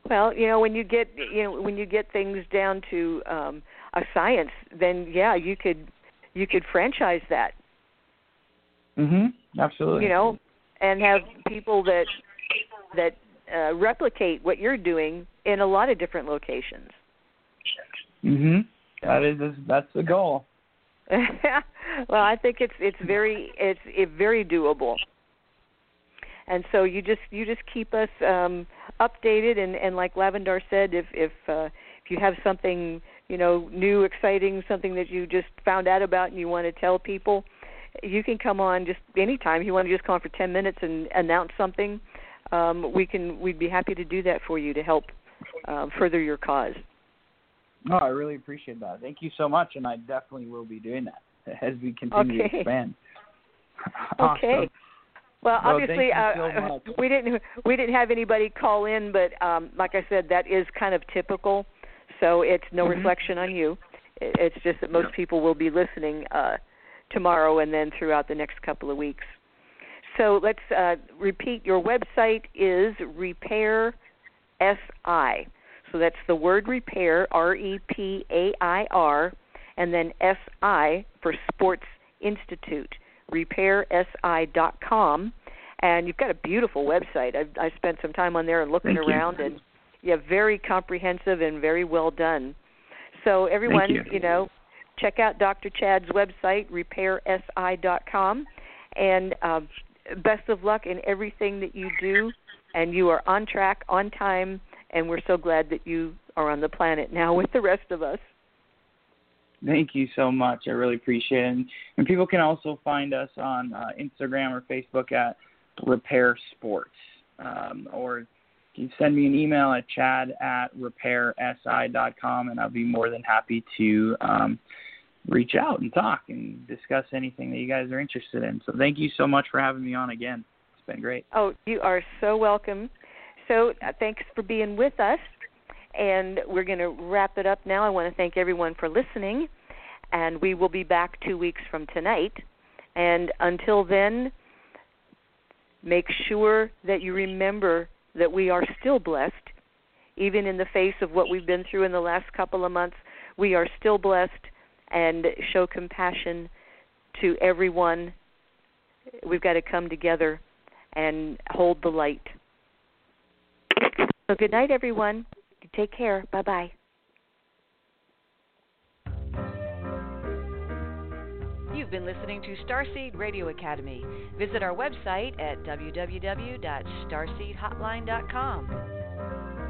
well, you know, when you get you know when you get things down to um, a science, then yeah, you could you could franchise that. Mhm. Absolutely. you know, and have people that that uh, replicate what you're doing in a lot of different locations. Mhm. That is that's the goal. well, I think it's it's very it's it very doable. And so you just you just keep us um updated and and like Lavendar said if if uh if you have something, you know, new exciting, something that you just found out about and you want to tell people, you can come on just anytime. You want to just come on for 10 minutes and announce something, um we can we'd be happy to do that for you to help um further your cause. No, I really appreciate that. Thank you so much, and I definitely will be doing that as we continue Okay. to expand. Okay. Awesome. Well, Well, obviously, thank you so uh, we didn't we didn't have anybody call in, but um, like I said, that is kind of typical. So it's no Mhm. reflection on you. It's just that most people will be listening uh, tomorrow and then throughout the next couple of weeks. So let's uh, repeat. Your website is Repair SI. So that's the word repair, R E P A I R, and then S I for Sports Institute, repairsi.com. And you've got a beautiful website. I've, I spent some time on there and looking Thank you. around, and yeah, very comprehensive and very well done. So everyone, you. you know, check out Dr. Chad's website, repairsi.com, and um, best of luck in everything that you do. And you are on track, on time, and we're so glad that you are on the planet now with the rest of us. Thank you so much. I really appreciate it. And, people can also find us on uh, Instagram or Facebook at Repair Sports, um, or you can send me an email at chad at repairsi.com, and I'll be more than happy to um, reach out and talk and discuss anything that you guys are interested in. So thank you so much for having me on again. It's been great. Oh, you are so welcome. So uh, thanks for being with us. And we're going to wrap it up now. I want to thank everyone for listening. And we will be back two weeks from tonight. And until then, make sure that you remember that we are still blessed. Even in the face of what we've been through in the last couple of months, we are still blessed and show compassion to everyone. We've got to come together and hold the light. So, good night, everyone. Take care. Bye bye. You've been listening to Starseed Radio Academy. Visit our website at www.starseedhotline.com.